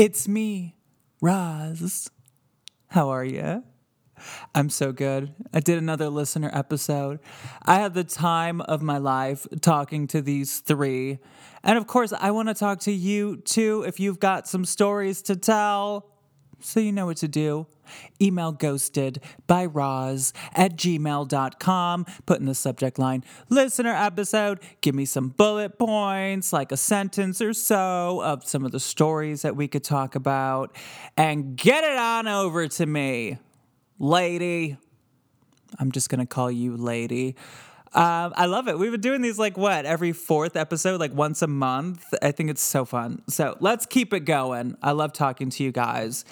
It's me, Roz. How are you? I'm so good. I did another listener episode. I had the time of my life talking to these three. And of course, I want to talk to you too if you've got some stories to tell. So you know what to do. Email ghosted by Roz at gmail.com. Put in the subject line listener episode. Give me some bullet points, like a sentence or so of some of the stories that we could talk about. And get it on over to me, lady. I'm just going to call you lady. Um, I love it. We've been doing these like what every fourth episode, like once a month. I think it's so fun. So let's keep it going. I love talking to you guys.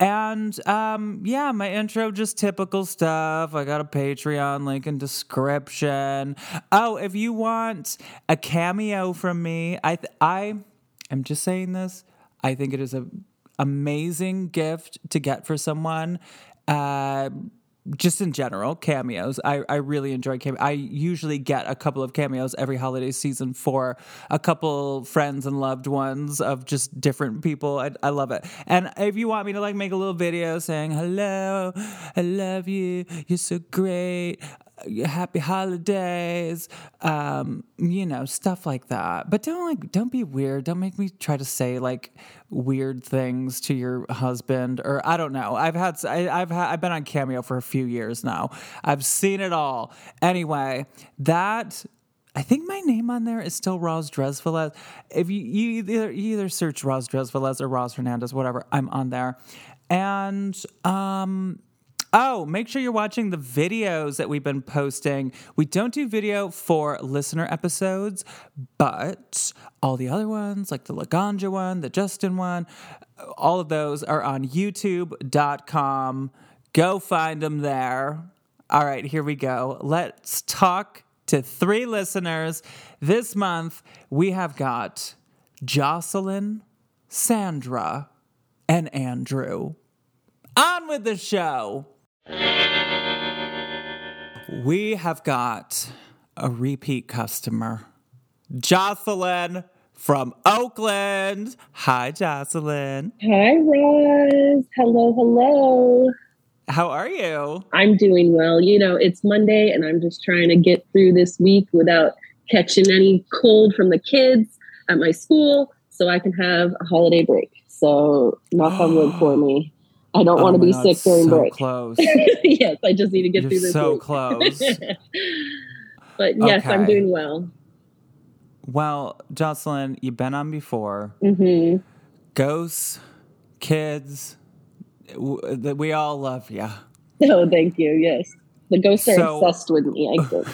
And um, yeah, my intro just typical stuff. I got a Patreon link in description. Oh, if you want a cameo from me, I th- I am just saying this. I think it is a amazing gift to get for someone. Uh, just in general, cameos. I, I really enjoy cameos. I usually get a couple of cameos every holiday season for a couple friends and loved ones of just different people. I, I love it. And if you want me to like make a little video saying, hello, I love you, you're so great, happy holidays, um, you know, stuff like that. But don't like, don't be weird. Don't make me try to say like weird things to your husband or I don't know. I've had, I, I've had, I've been on Cameo for a few years now. I've seen it all. Anyway, that I think my name on there is still Roz Dresvelez. If you, you either you either search Roz Dresvelez or Roz Hernandez, whatever, I'm on there. And um Oh, make sure you're watching the videos that we've been posting. We don't do video for listener episodes, but all the other ones, like the Laganja one, the Justin one, all of those are on youtube.com. Go find them there. All right, here we go. Let's talk to three listeners. This month, we have got Jocelyn, Sandra, and Andrew. On with the show. We have got a repeat customer, Jocelyn from Oakland. Hi, Jocelyn. Hi, Roz. Hello, hello. How are you? I'm doing well. You know, it's Monday and I'm just trying to get through this week without catching any cold from the kids at my school so I can have a holiday break. So, knock on wood for me. I don't want Oh to be God, sick during so break. close. yes, I just need to get You're through this. so week. close. but yes, I'm doing well. Well, Jocelyn, you've been on before. hmm Ghosts, kids, we all love you. Oh, thank you. Yes. The ghosts are So- obsessed with me, I think.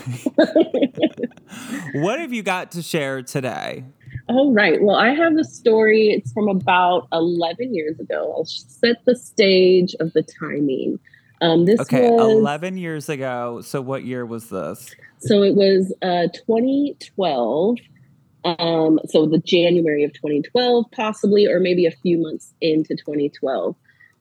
What have you got to share today? All right. Well, I have a story. It's from about 11 years ago. I'll set the stage of the timing. Um, this Okay, was 11 years ago. So, what year was this? so it was uh, 2012. Um, so the January of 2012, possibly, or maybe a few months into 2012.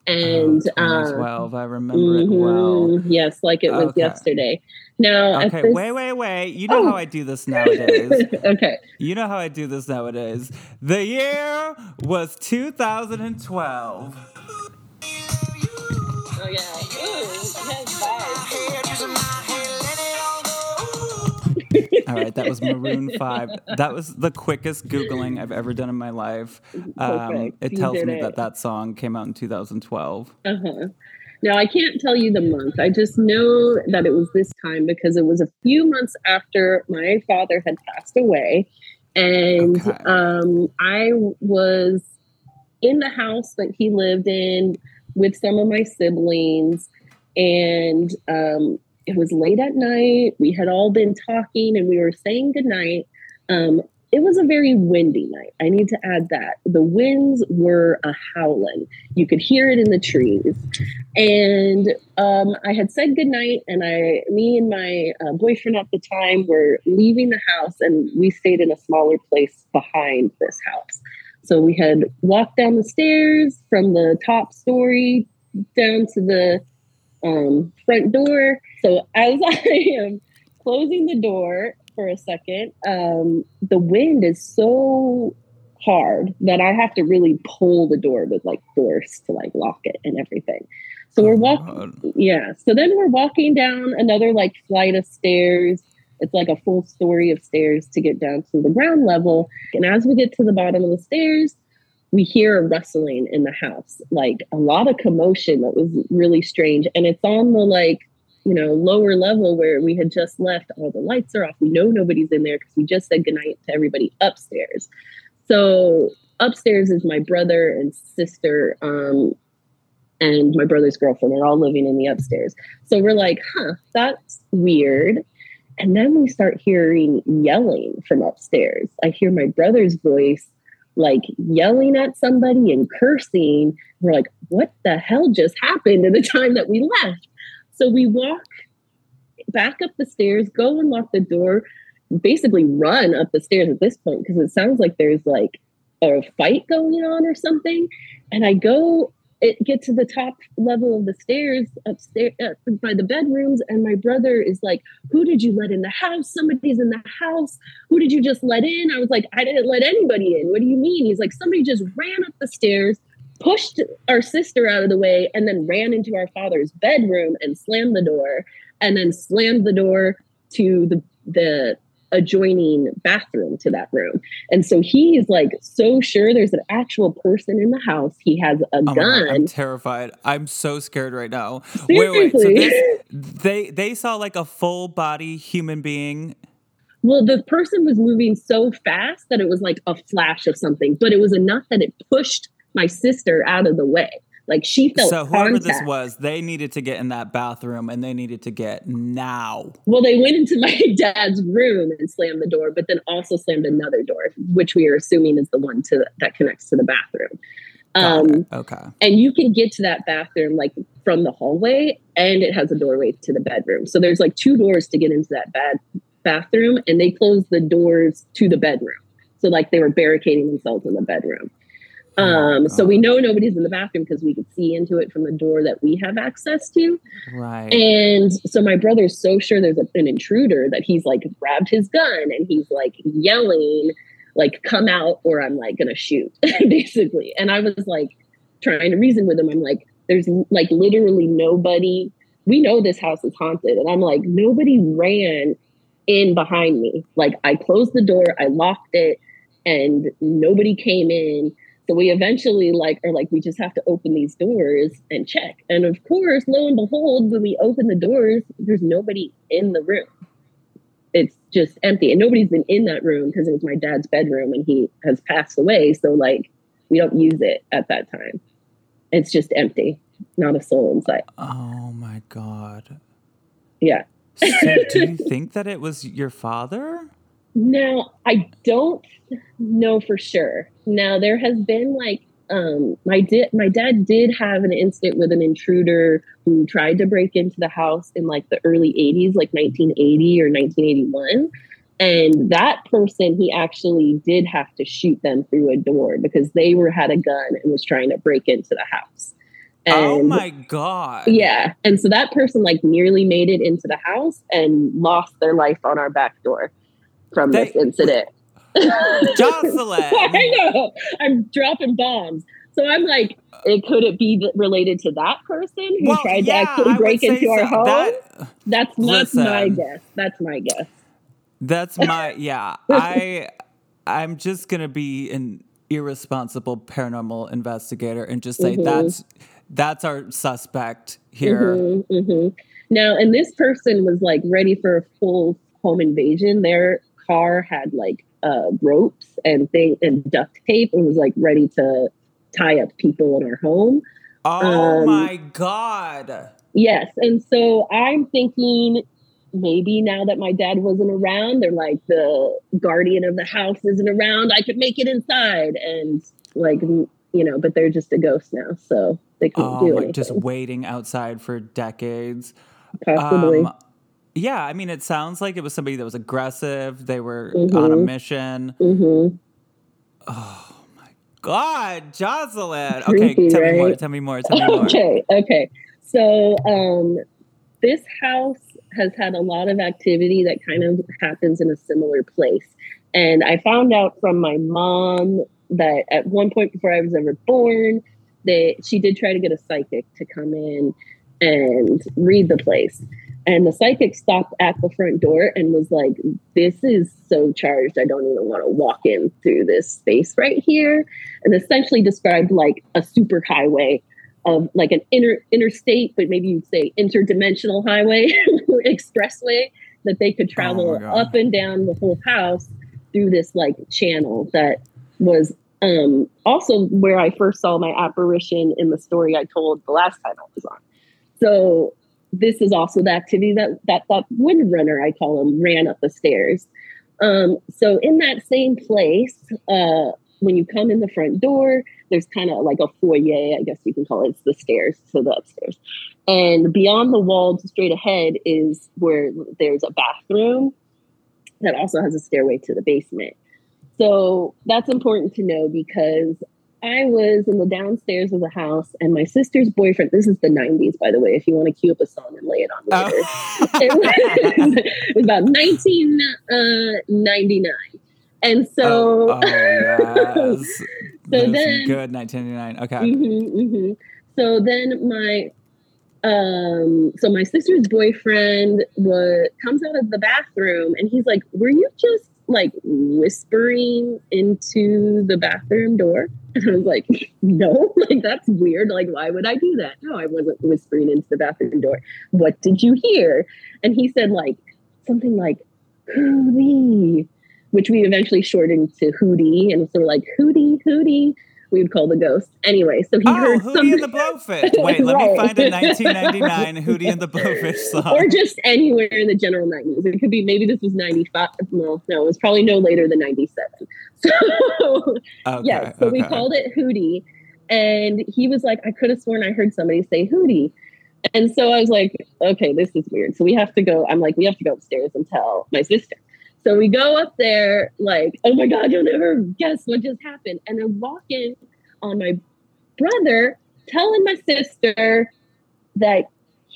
And Oh, uh, 2012. I remember it well. yes, like it was Okay. yesterday. Now, Okay, this- wait, wait, wait. You know Oh. how I do this nowadays. okay. you know how I do this nowadays. The year was 2012. Oh yeah. Ooh, yes, bye. All right, that was Maroon 5. That was the quickest Googling I've ever done in my life. Um, it tells me it. that that song came out in 2012. Uh-huh. Now I can't tell you the month. I just know that it was this time because it was a few months after my father had passed away, and Okay. um, I was in the house that he lived in with some of my siblings, and um, it was late at night. We had all been talking, and we were saying goodnight. Um, it was a very windy night. I need to add that. The winds were a howling. You could hear it in the trees. And um, I had said goodnight, and I, me and my uh, boyfriend at the time were leaving the house, and we stayed in a smaller place behind this house. So we had walked down the stairs from the top story down to the um, front door. So as I am closing the door for a second, um, the wind is so hard that I have to really pull the door with like force to like lock it and everything. So we're walking, yeah. So then we're walking down another like flight of stairs. It's like a full story of stairs to get down to the ground level. And as we get to the bottom of the stairs, we hear a rustling in the house, like a lot of commotion that was really strange. And it's on the like you know, lower level where we had just left, all the lights are off. We know nobody's in there because we just said goodnight to everybody upstairs. So upstairs is my brother and sister um, and my brother's girlfriend. They're all living in the upstairs. So we're like, huh, that's weird. And then we start hearing yelling from upstairs. I hear my brother's voice like yelling at somebody and cursing. We're like, what the hell just happened in the time that we left? So we walk back up the stairs, go and lock the door, basically run up the stairs at this point because it sounds like there's like a fight going on or something. And I go it get to the top level of the stairs upstairs uh, by the bedrooms and my brother is like who did you let in the house? Somebody's in the house. Who did you just let in? I was like i didn't let anybody in. What do you mean? He's like somebody just ran up the stairs pushed our sister out of the way and then ran into our father's bedroom and slammed the door and then slammed the door to the the adjoining bathroom to that room. And so he's like so sure there's an actual person in the house. He has a oh gun. God, I'm terrified. I'm so scared right now. Seriously? Wait, wait. So this, they they saw like a full body human being. Well, the person was moving so fast that it was like a flash of something, but it was enough that it pushed my sister out of the way. Like she felt. So whoever contact. this was, they needed to get in that bathroom, and they needed to get now. Well, they went into my dad's room and slammed the door, but then also slammed another door, which we are assuming is the one to that connects to the bathroom. Um, okay. And you can get to that bathroom like from the hallway, and it has a doorway to the bedroom. So there's like two doors to get into that bad bathroom, and they closed the doors to the bedroom. So like they were barricading themselves in the bedroom. Oh um, so we know nobody's in the bathroom because we could see into it from the door that we have access to. Right. And so my brother's so sure there's a, an intruder that he's like grabbed his gun and he's like yelling, like, come out or I'm like gonna shoot, basically. And I was like trying to reason with him. I'm like, there's like literally nobody. We know this house is haunted. And I'm like, nobody ran in behind me. Like I closed the door, I locked it, and nobody came in so we eventually like are like, we just have to open these doors and check. And of course, lo and behold, when we open the doors, there's nobody in the room. It's just empty. And nobody's been in that room because it was my dad's bedroom and he has passed away. So like we don't use it at that time. It's just empty. Not a soul inside. Oh my God. Yeah. so do you think that it was your father? Now, I don't know for sure. Now, there has been like um my did my dad did have an incident with an intruder who tried to break into the house in like the early 80s like 1980 or 1981 and that person he actually did have to shoot them through a door because they were had a gun and was trying to break into the house. Oh and, oh my god. Yeah. And so that person like nearly made it into the house and lost their life on our back door from they, this incident. Jocelyn. I know. I'm dropping bombs. So I'm like, it could it be related to that person who well, tried yeah, to actually break into so. our home? That, that's that's my guess. That's my guess. That's my yeah. I I'm just gonna be an irresponsible paranormal investigator and just say mm-hmm. that's that's our suspect here. Mm-hmm, mm-hmm. Now, and this person was like ready for a full home invasion. Their car had like uh, ropes and thing and duct tape and was like ready to tie up people in our home. Oh um, my god! Yes, and so I'm thinking maybe now that my dad wasn't around, they're like the guardian of the house isn't around. I could make it inside, and like you know, but they're just a ghost now, so they can't Oh, do anything. just waiting outside for decades. possibly. Um, yeah, I mean, it sounds like it was somebody that was aggressive. They were Mm-hmm. on a mission. hmm Oh my God, Jocelyn. Okay, Creepy, tell me more. Tell me more. Tell me more. Okay, okay. So um, this house has had a lot of activity that kind of happens in a similar place. And I found out from my mom that at one point before I was ever born, that she did try to get a psychic to come in and read the place. And the psychic stopped at the front door and was like, This is so charged. I don't even want to walk in through this space right here. And essentially described like a super highway of like an inter interstate, but maybe you'd say interdimensional highway, expressway that they could travel my God. up and down the whole house through this like channel that was um also where I first saw my apparition in the story I told the last time I was on. So this is also the activity that that that wind runner I call him ran up the stairs. Um, so in that same place, uh, when you come in the front door, there's kind of like a foyer, I guess you can call it. It's the stairs, so the upstairs. And beyond the wall, straight ahead, is where there's a bathroom that also has a stairway to the basement. So that's important to know because I was in the downstairs of the house, and my sister's boyfriend. This is the '90s, by the way. If you want to cue up a song and lay it on later, Oh. it, was, about 1999, and so. oh, oh, yes. So then- good 1999. Okay. Mhm, mhm. So then my um so my sister's boyfriend was comes out of the bathroom and he's like, Were you just like whispering into the bathroom door? And I was like, No, like that's weird. Like, why would I do that? No, I wasn't whispering into the bathroom door. What did you hear? And he said, like, something like Hootie, which we eventually shortened to Hootie. And so we're like, Hootie, Hootie. We would call the ghost. Anyway, so he Oh, heard Hootie something. and the Blowfish. Wait, let me find a 1999 Hootie and the Blowfish song. or just anywhere in the general 90s. It could be maybe this was 95. Well, no, it was probably no later than 97. So, okay, yeah, so we called it Hootie. And he was like, I could have sworn I heard somebody say Hootie. And so I was like, okay, this is weird. So we have to go. I'm like, we have to go upstairs and tell my sister. So we go up there, like, oh my God, you'll never guess what just happened. And I'm walking on my brother telling my sister that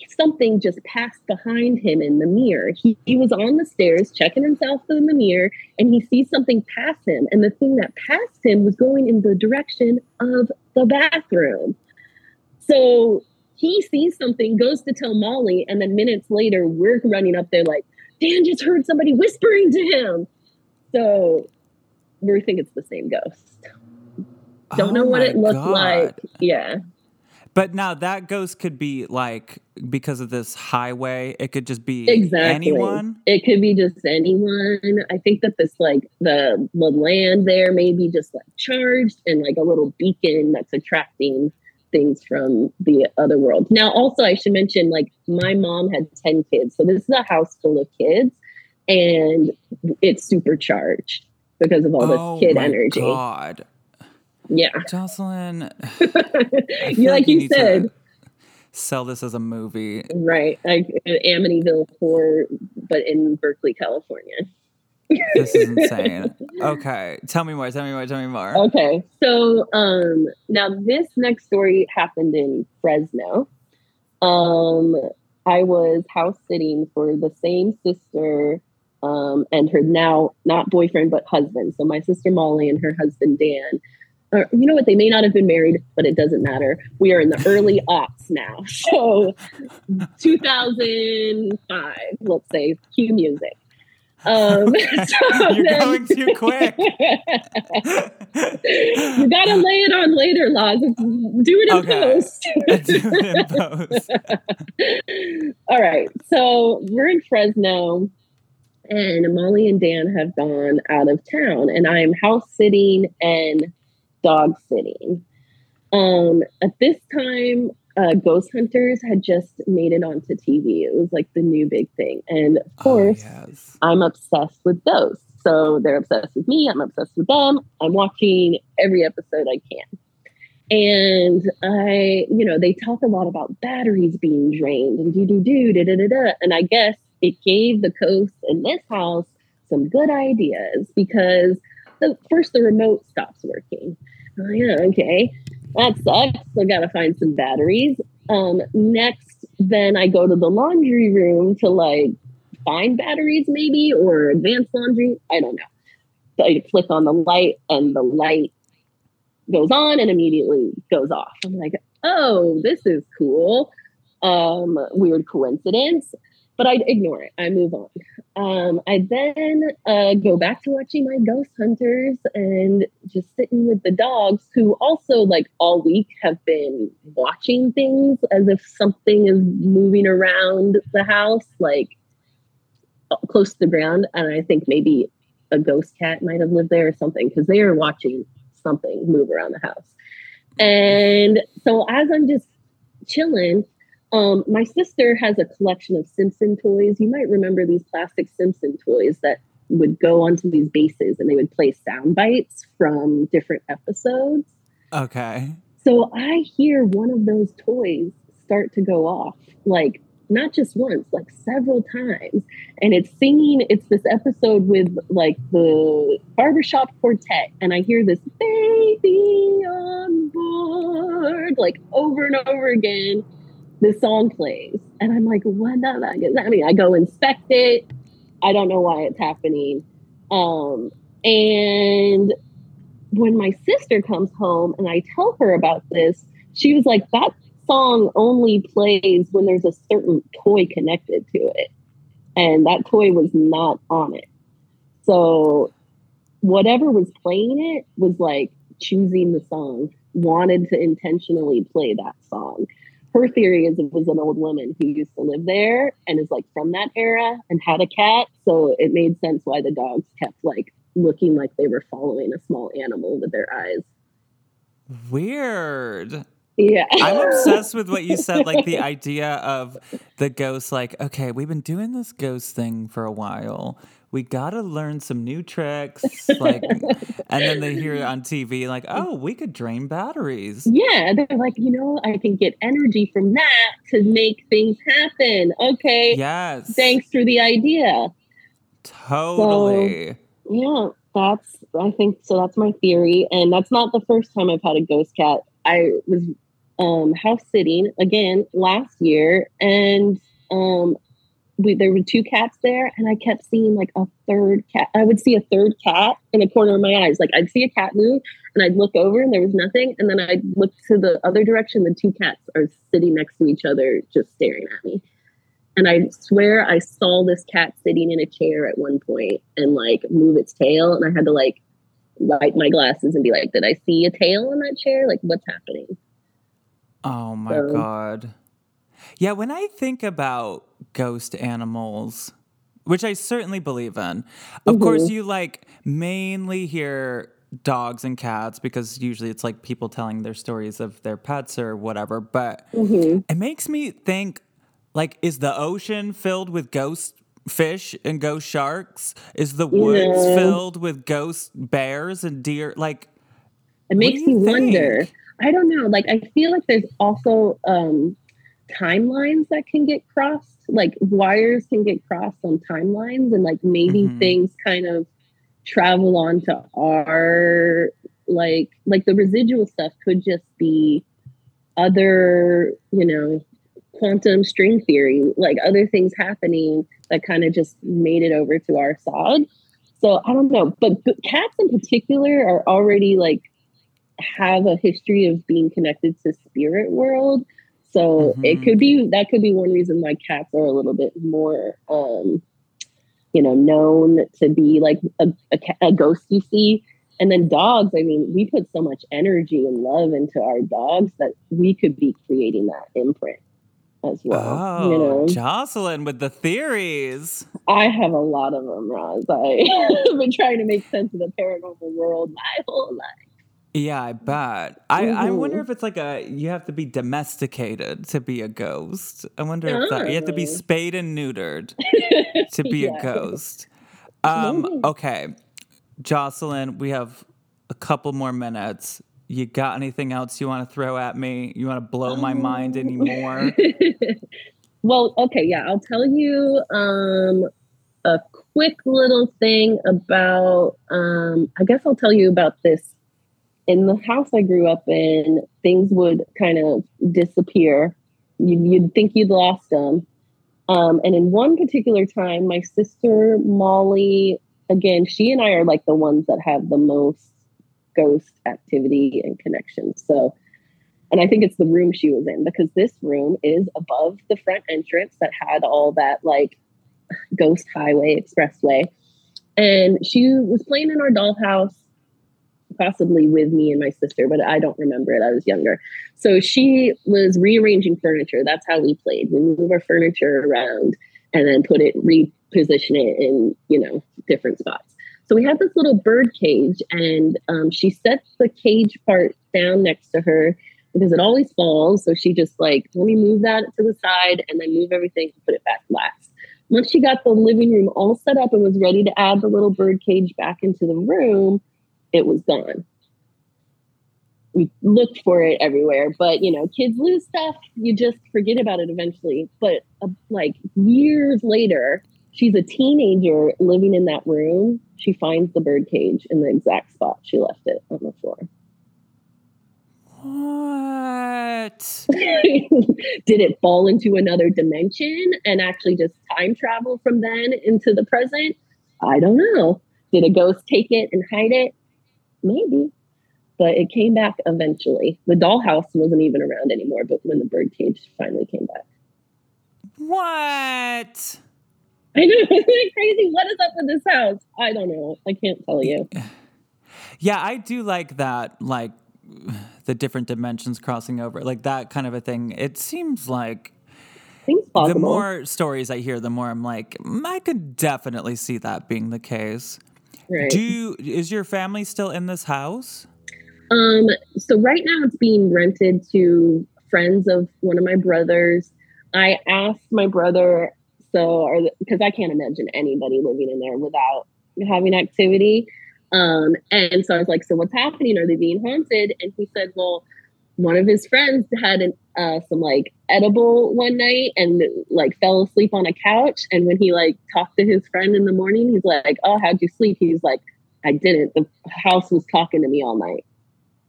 something just passed behind him in the mirror. He, he was on the stairs checking himself in the mirror and he sees something pass him. And the thing that passed him was going in the direction of the bathroom. So he sees something, goes to tell Molly, and then minutes later, we're running up there like, Dan just heard somebody whispering to him. So we think it's the same ghost. Don't Oh know what it looked God. like. Yeah. But now that ghost could be like because of this highway, it could just be Exactly. anyone. It could be just anyone. I think that this like the the land there may be just like charged and like a little beacon that's attracting things from the other world. Now, also I should mention like my mom had 10 kids. So this is a house full of kids and it's supercharged because of all this oh kid my energy. God, Yeah. Jocelyn, you like you to said, sell this as a movie. right. Like uh, Amityville 4, but in Berkeley, California. This is insane. okay, tell me more. Tell me more. Tell me more. Okay, so um, now this next story happened in Fresno. Um, I was house sitting for the same sister um, and her now not boyfriend but husband. So my sister Molly and her husband Dan. Or, you know what? They may not have been married, but it doesn't matter. We are in the early aughts now. So 2005, let's say, cue music. Um, so You're then- going too quick. you gotta lay it on later, Roz. Do it in Okay. post. Do it in post. All right. So we're in Fresno, and Molly and Dan have gone out of town, and I'm house sitting and dog sitting. Um, at this time, uh, Ghost Hunters had just made it onto TV. It was like the new big thing. And of Oh, course, yes. I'm obsessed with ghosts. So they're obsessed with me. I'm obsessed with them. I'm watching every episode I can. And I, you know, they talk a lot about batteries being drained and do do do da da da da. And I guess it gave the coast in this house some good ideas because the first the remote stops working. Oh yeah, okay, that sucks. I gotta find some batteries. Um, next, then I go to the laundry room to like find batteries maybe or advanced laundry. I don't know. So I click on the light and the light goes on and immediately goes off. I'm like, oh, this is cool. Um, weird coincidence, but I ignore it. I move on. Um, I then uh, go back to watching my ghost hunters and just sitting with the dogs who also like all week have been watching things as if something is moving around the house, like close to the ground. And I think maybe a ghost cat might have lived there or something because they are watching something move around the house. And so as I'm just chilling, um, my sister has a collection of Simpson toys. You might remember these plastic Simpson toys that would go onto these bases and they would play sound bites from different episodes. Okay. So I hear one of those toys start to go off, like not just once, like several times. And it's singing, it's this episode with like the barbershop quartet. And I hear this baby on board, like over and over again. The song plays. And I'm like, what the fuck is happening? I go inspect it. I don't know why it's happening. Um, and when my sister comes home and I tell her about this, she was like, that song only plays when there's a certain toy connected to it. And that toy was not on it. So whatever was playing it was like choosing the song, wanted to intentionally play that song. Her theory is it was an old woman who used to live there and is like from that era and had a cat. So it made sense why the dogs kept like looking like they were following a small animal with their eyes. Weird. Yeah. I'm obsessed with what you said, like the idea of the ghost, like, okay, we've been doing this ghost thing for a while. We gotta learn some new tricks. Like and then they hear it on TV, like, oh, we could drain batteries. Yeah, they're like, you know, I can get energy from that to make things happen. Okay. Yes. Thanks for the idea. Totally. Yeah, that's I think so that's my theory. And that's not the first time I've had a ghost cat. I was um house sitting again last year and um we there were two cats there and I kept seeing like a third cat. I would see a third cat in the corner of my eyes. Like I'd see a cat move and I'd look over and there was nothing. And then I'd look to the other direction. The two cats are sitting next to each other, just staring at me. And I swear I saw this cat sitting in a chair at one point and like move its tail. And I had to like light my glasses and be like, did I see a tail on that chair? Like, what's happening? Oh my So- god. Yeah, when I think about ghost animals, which I certainly believe in, of course you like mainly hear dogs and cats because usually it's like people telling their stories of their pets or whatever, but Mm-hmm. it makes me think like is the ocean filled with ghost fish and ghost sharks? Is the woods Yeah. filled with ghost bears and deer? Like It makes me wonder. I don't know. Like, I feel like there's also um, timelines that can get crossed. Like, wires can get crossed on timelines, and like maybe Mhm. things kind of travel onto our like like the residual stuff could just be other you know quantum string theory like other things happening that kind of just made it over to our side so i don't know but, but cats in particular are already like have a history of being connected to spirit world so it Mhm. could be that could be one reason why cats are a little bit more um you know known to be like a, a, a ghost you see and then dogs i mean we put so much energy and love into our dogs that we could be creating that imprint as well Oh, you know Jocelyn with the theories. i have a lot of them roz i've been trying to make sense of the paranormal world my whole life Yeah, I bet. I, I Mhm. wonder if it's like a you have to be domesticated to be a ghost. I wonder if that you have to be Oh. spayed and neutered to be Yeah. a ghost. Um, okay, Jocelyn, we have a couple more minutes. You got anything else you want to throw at me? You want to blow my mind Oh. anymore? well, okay, yeah, I'll tell you um, a quick little thing about. Um, I guess I'll tell you about this. In the house I grew up in, things would kind of disappear. You'd, you'd think you'd lost them. Um, and in one particular time, my sister Molly, again, she and I are like the ones that have the most ghost activity and connection. So, and I think it's the room she was in because this room is above the front entrance that had all that like ghost highway expressway. And she was playing in our dollhouse, possibly with me and my sister, but I don't remember it. I was younger. So she was rearranging furniture. That's how we played. We move our furniture around and then put it, reposition it in, you know, different spots. So we had this little bird cage, and um, she set the cage part down next to her because it always falls. So she just like, let me move that to the side and then move everything and put it back last. Once she got the living room all set up and was ready to add the little bird cage back into the room, it was gone. We looked for it everywhere, but you know, kids lose stuff. You just forget about it eventually. But uh, like years later, she's a teenager living in that room. She finds the bird cage in the exact spot she left it on the floor. what? Did it fall into another dimension and actually just time travel from then into the present? I don't know. Did a ghost take it and hide it? Maybe. But it came back eventually. The dollhouse wasn't even around anymore, but when the bird cage finally came back. What? I know, isn't it crazy? What is up with this house? I don't know. I can't tell you. Yeah, I do like that, like the different dimensions crossing over, like that kind of a thing. It seems like the more stories I hear, the more I'm like, "Mm, I could definitely see that being the case. Right. Do you, is your family still in this house? Um, so right now it's being rented to friends of one of my brothers. I asked my brother, so because I can't imagine anybody living in there without having activity. Um, and so I was like, so what's happening? Are they being haunted? And he said, well, one of his friends had an, uh, some like edible one night and like fell asleep on a couch. And when he like talked to his friend in the morning, he's like, oh, how'd you sleep? He's like, I didn't. The house was talking to me all night.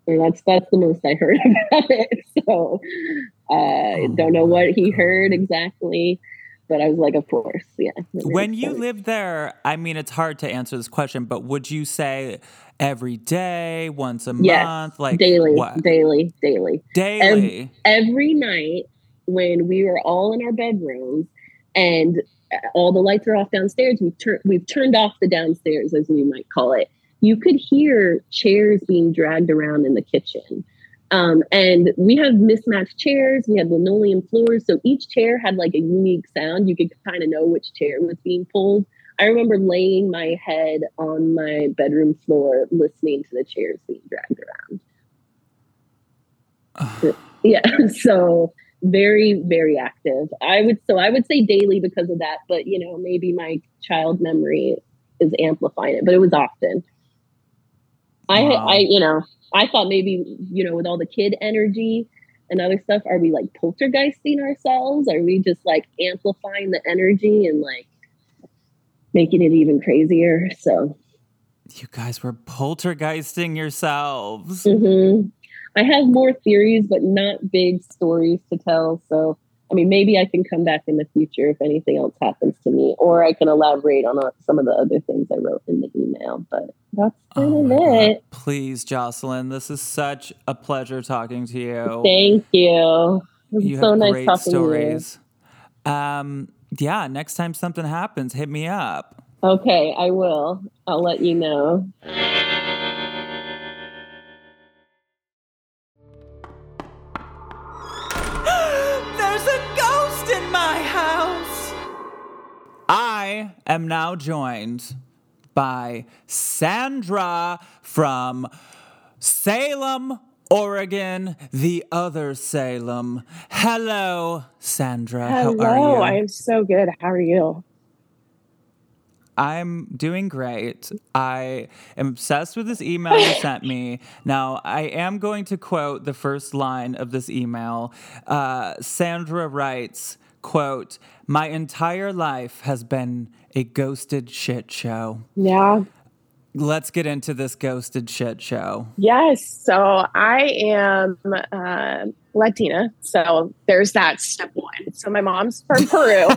And that's that's the most I heard about it. So uh, I don't know what he heard exactly, but I was like, of course, yeah. When you lived there, I mean, it's hard to answer this question, but would you say every day, once a Yes, month, like daily, what? daily, daily. Daily. every night when we were all in our bedrooms and uh, all the lights are off downstairs, we've, tur- we've turned off the downstairs, as we might call it. You could hear chairs being dragged around in the kitchen. Um, and we have mismatched chairs, we had linoleum floors. So each chair had like a unique sound. You could kind of know which chair was being pulled. I remember laying my head on my bedroom floor listening to the chairs being dragged around. yeah so very very active i would so i would say daily because of that but you know maybe my child memory is amplifying it but it was often i i you know i thought maybe you know with all the kid energy and other stuff are we like poltergeisting ourselves are we just like amplifying the energy and like making it even crazier so You guys were poltergeisting yourselves. hmm I have more theories, but not big stories to tell. So, I mean, maybe I can come back in the future if anything else happens to me, or I can elaborate on uh, some of the other things I wrote in the email. But that's kind Oh of my God. it. Please, Jocelyn, this is such a pleasure talking to you. Thank you. It you so have nice great talking stories. Um, yeah, next time something happens, hit me up. Okay, I will. I'll let you know. I am now joined by Sandra from Salem, Oregon, the other Salem. Hello, Sandra. Hello, How are you? I am so good. How are you? I'm doing great. I am obsessed with this email you sent me. Now, I am going to quote the first line of this email. Uh, Sandra writes, quote, My entire life has been a ghosted shit show. Yeah. Let's get into this ghosted shit show. Yes. So I am uh, Latina. So there's that step one. So my mom's from Peru,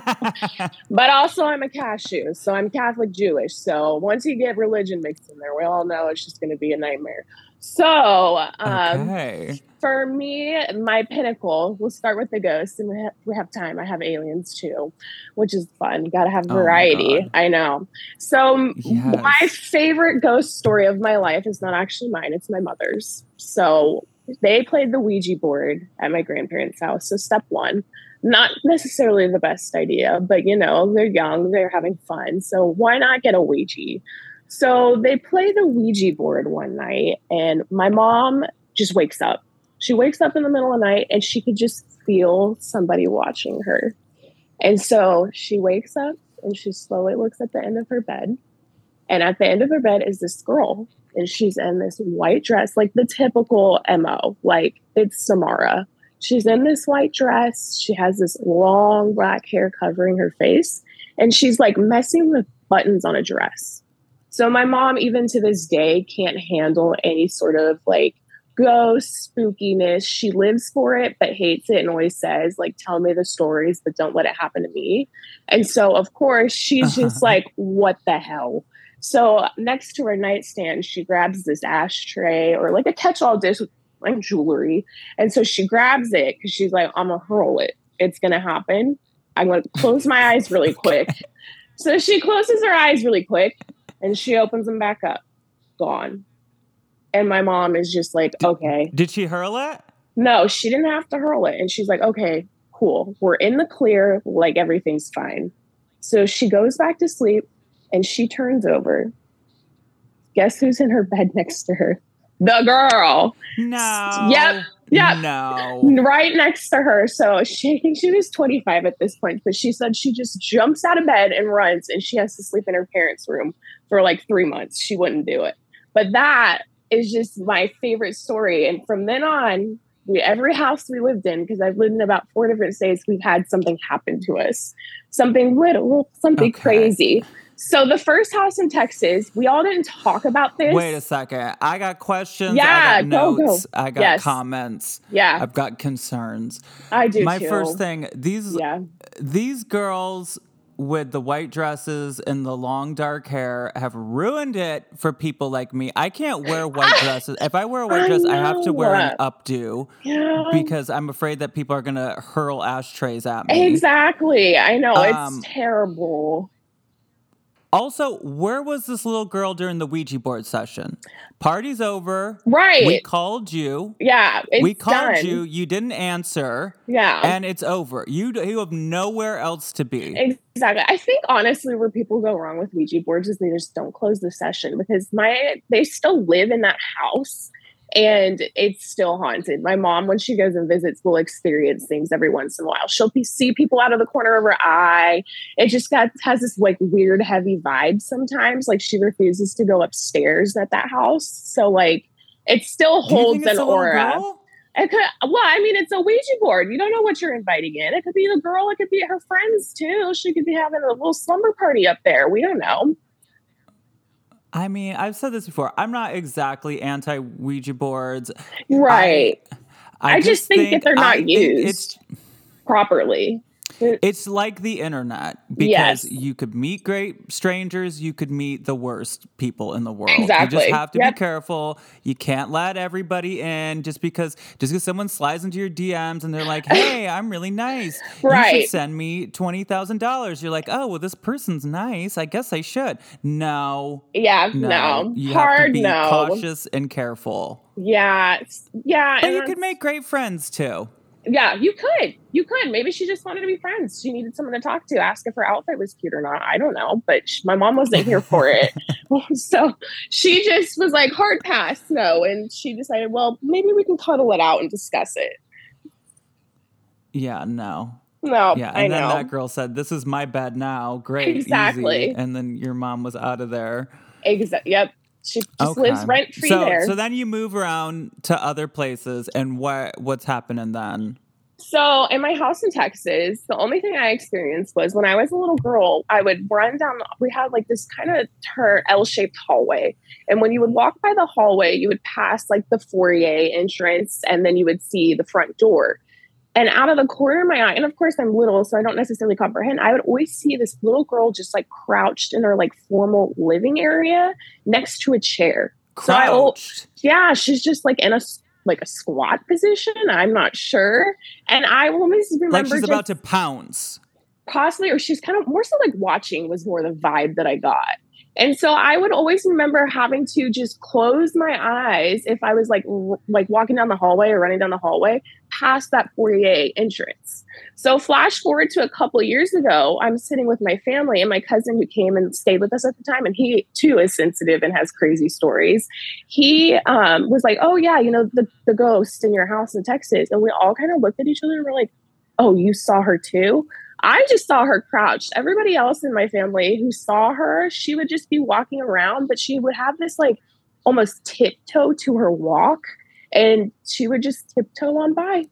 but also I'm a cashew. So I'm Catholic Jewish. So once you get religion mixed in there, we all know it's just going to be a nightmare. So um, okay. for me, my pinnacle, we'll start with the ghosts and we have, we have time. I have aliens too, which is fun. Got to have Oh variety. God. I know. So, Yes. my favorite ghost story of my life is not actually mine, it's my mother's. So, they played the Ouija board at my grandparents' house. So, step one, not necessarily the best idea, but you know, they're young, they're having fun. So, why not get a Ouija? So, they play the Ouija board one night, and my mom just wakes up. She wakes up in the middle of the night and she could just feel somebody watching her. And so she wakes up and she slowly looks at the end of her bed. And at the end of her bed is this girl. And she's in this white dress, like the typical MO, like it's Samara. She's in this white dress. She has this long black hair covering her face. And she's like messing with buttons on a dress. So my mom, even to this day, can't handle any sort of like ghost spookiness. She lives for it, but hates it and always says, like, tell me the stories, but don't let it happen to me. And so, of course, she's uh-huh. just like, what the hell? So next to her nightstand, she grabs this ashtray or like a catch-all dish with like jewelry. And so she grabs it because she's like, I'm gonna hurl it. It's gonna happen. I'm gonna close my eyes really quick. So she closes her eyes really quick and she opens them back up. Gone. And my mom is just like, okay. Did she hurl it? No, she didn't have to hurl it. And she's like, okay, cool. We're in the clear. Like everything's fine. So she goes back to sleep and she turns over. Guess who's in her bed next to her? The girl. No. Yep, yep. No. right next to her. So she, I think she was 25 at this point, but she said she just jumps out of bed and runs, and she has to sleep in her parents' room for like three months. She wouldn't do it. But that is just my favorite story. And from then on, we, every house we lived in, because I've lived in about four different states, we've had something happen to us, something little, something Okay. crazy. So the first house in Texas, we all didn't talk about this. Wait a second. I got questions. Yeah, I got go, go. notes. I got Yes. comments. Yeah, I've got concerns. I do My too. first thing, these Yeah. these girls with the white dresses and the long dark hair have ruined it for people like me. I can't wear white dresses. If I wear a white I dress, I have to wear an updo Yeah. because I'm afraid that people are gonna hurl ashtrays at me. Exactly. I know. Um, it's terrible. Also, where was this little girl during the Ouija board session? Party's over. Right. We called you. yeah. It's we called done. you. You didn't answer, Yeah. and it's over. You you have nowhere else to be. exactly. I think honestly, where people go wrong with Ouija boards is they just don't close the session because my they still live in that house and it's still haunted. My mom, when she goes and visits, will experience things every once in a while. She'll be, see people out of the corner of her eye. It just got has this like weird heavy vibe sometimes. Like she refuses to go upstairs at that house. So like it still holds an aura. It could, well, I mean, it's a Ouija board. You don't know what you're inviting in. It could be the girl. It could be her friends too. She could be having a little slumber party up there. We don't know. I mean, I've said this before. I'm not exactly anti Ouija boards. Right. I just think that they're not I used. It's Properly. It's like the internet because Yes. you could meet great strangers, you could meet the worst people in the world. You just have to Yep. be careful. You can't let everybody in just because just because someone slides into your DMs and they're like, "Hey, I'm really nice. You should send me twenty thousand dollars." You're like, "Oh, well, this person's nice. I guess I should." No, Yeah. no, No. you have Hard to be no. cautious and careful. Yeah. Yeah. But you could that's- make great friends too. Yeah, you could. You could. Maybe she just wanted to be friends. She needed someone to talk to, ask if her outfit was cute or not. I don't know, but sh my mom wasn't here for it. so she just was like, hard pass, no. And she decided, well, maybe we can cuddle it out and discuss it. Yeah, no. No, Yeah, and then that girl said, "This is my bed now." Great, Exactly. easy. And then your mom was out of there. Exactly. Yep. She just lives rent free so, there. So then you move around to other places, and what what's happening then? So, in my house in Texas, the only thing I experienced was when I was a little girl, I would run down, we had like this kind of turn L shaped hallway. And when you would walk by the hallway, you would pass like the foyer entrance and then you would see the front door. And out of the corner of my eye, and of course I'm little, so I don't necessarily comprehend, I would always see this little girl just like crouched in her like formal living area next to a chair. So I Crouched. yeah, she's just like in a like a squat position. I'm not sure, and I always remember like she's just about to pounce. possibly, or she's kind of more so like watching was more the vibe that I got. And so I would always remember having to just close my eyes if I was like like walking down the hallway or running down the hallway past that foyer entrance. So flash forward to a couple years ago, I'm sitting with my family and my cousin who came and stayed with us at the time, and he too is sensitive and has crazy stories. He um, was like, "Oh yeah, you know the the ghost in your house in Texas," and we all kind of looked at each other and were like, "Oh, you saw her too." I just saw her crouched. Everybody else in my family who saw her, she would just be walking around, but she would have this like almost tiptoe to her walk and she would just tiptoe on by.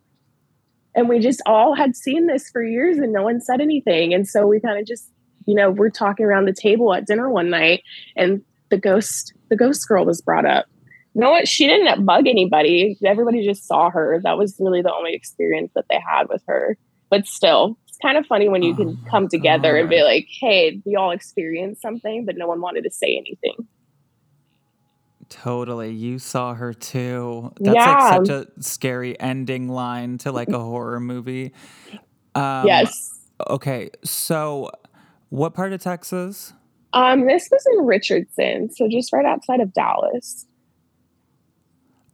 And we just all had seen this for years and no one said anything. And so we kind of just, you know, we're talking around the table at dinner one night and the ghost, the ghost girl was brought up. You know what? she didn't bug anybody. Everybody just saw her. That was really the only experience that they had with her. But still, kind of funny when you Oh can come together and be like, hey, we all experienced something, but no one wanted to say anything. Totally. You saw her too. That's Yeah. like such a scary ending line to like a horror movie. Um, yes. Okay. So, what part of Texas? Um, this was in Richardson, so just right outside of Dallas.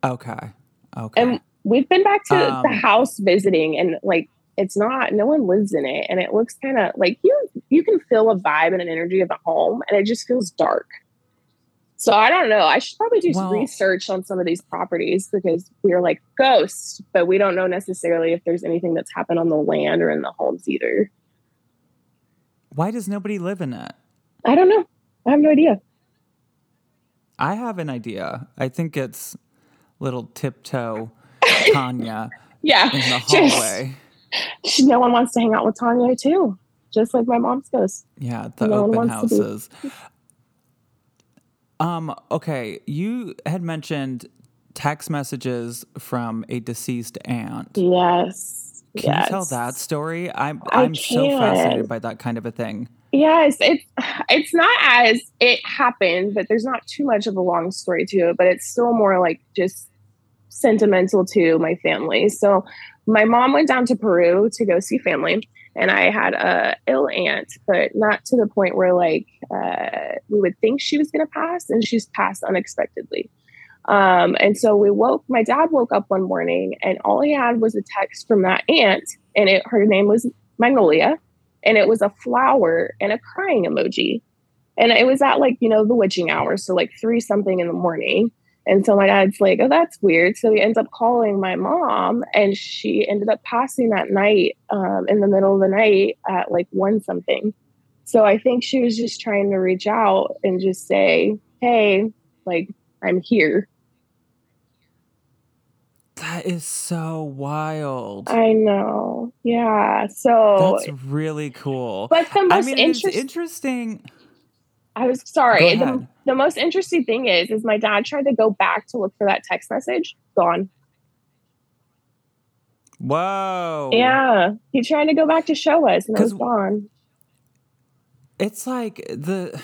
Okay. Okay. And we've been back to the Um, house visiting, and like it's not no one lives in it, and it looks kind of like you you can feel a vibe and an energy of the home, and it just feels dark. So I don't know. I should probably do some research on some of these properties because we're like ghosts, but we don't know necessarily if there's anything that's happened on the land or in the homes either. Why does nobody live in it? I don't know. I have no idea. I have an idea. I think it's little tiptoe Tanya Yeah, in the just- hallway. no one wants to hang out with Tanya too, just like my mom's ghost. Yeah, the No open wants to be- houses. Um, okay, you had mentioned text messages from a deceased aunt. Yes. Can yes. you tell that story? I'm I I'm so fascinated by that kind of a thing. Yes, it's it's not as it happened, but there's not too much of a long story to it, but it's still more like just sentimental to my family. So my mom went down to Peru to go see family, and I had a ill aunt, but not to the point where like uh, we would think she was going to pass, and she's passed unexpectedly. Um, and so we woke. My dad woke up one morning, and all he had was a text from that aunt, and it her name was Magnolia, and it was a flower and a crying emoji. And it was at like, you know, the witching hour. So like three something in the morning. And so my dad's like, oh, that's weird. So he ends up calling my mom and she ended up passing that night um, in the middle of the night at like one something. So I think she was just trying to reach out and just say, hey, like, I'm here. That is so wild. I know. Yeah. So, That's really cool. but the I most mean, it's interesting. I was sorry. The, the most interesting thing is, is my dad tried to go back to look for that text message. Gone. Whoa. Yeah, he tried to go back to show us, and it was gone. It's like the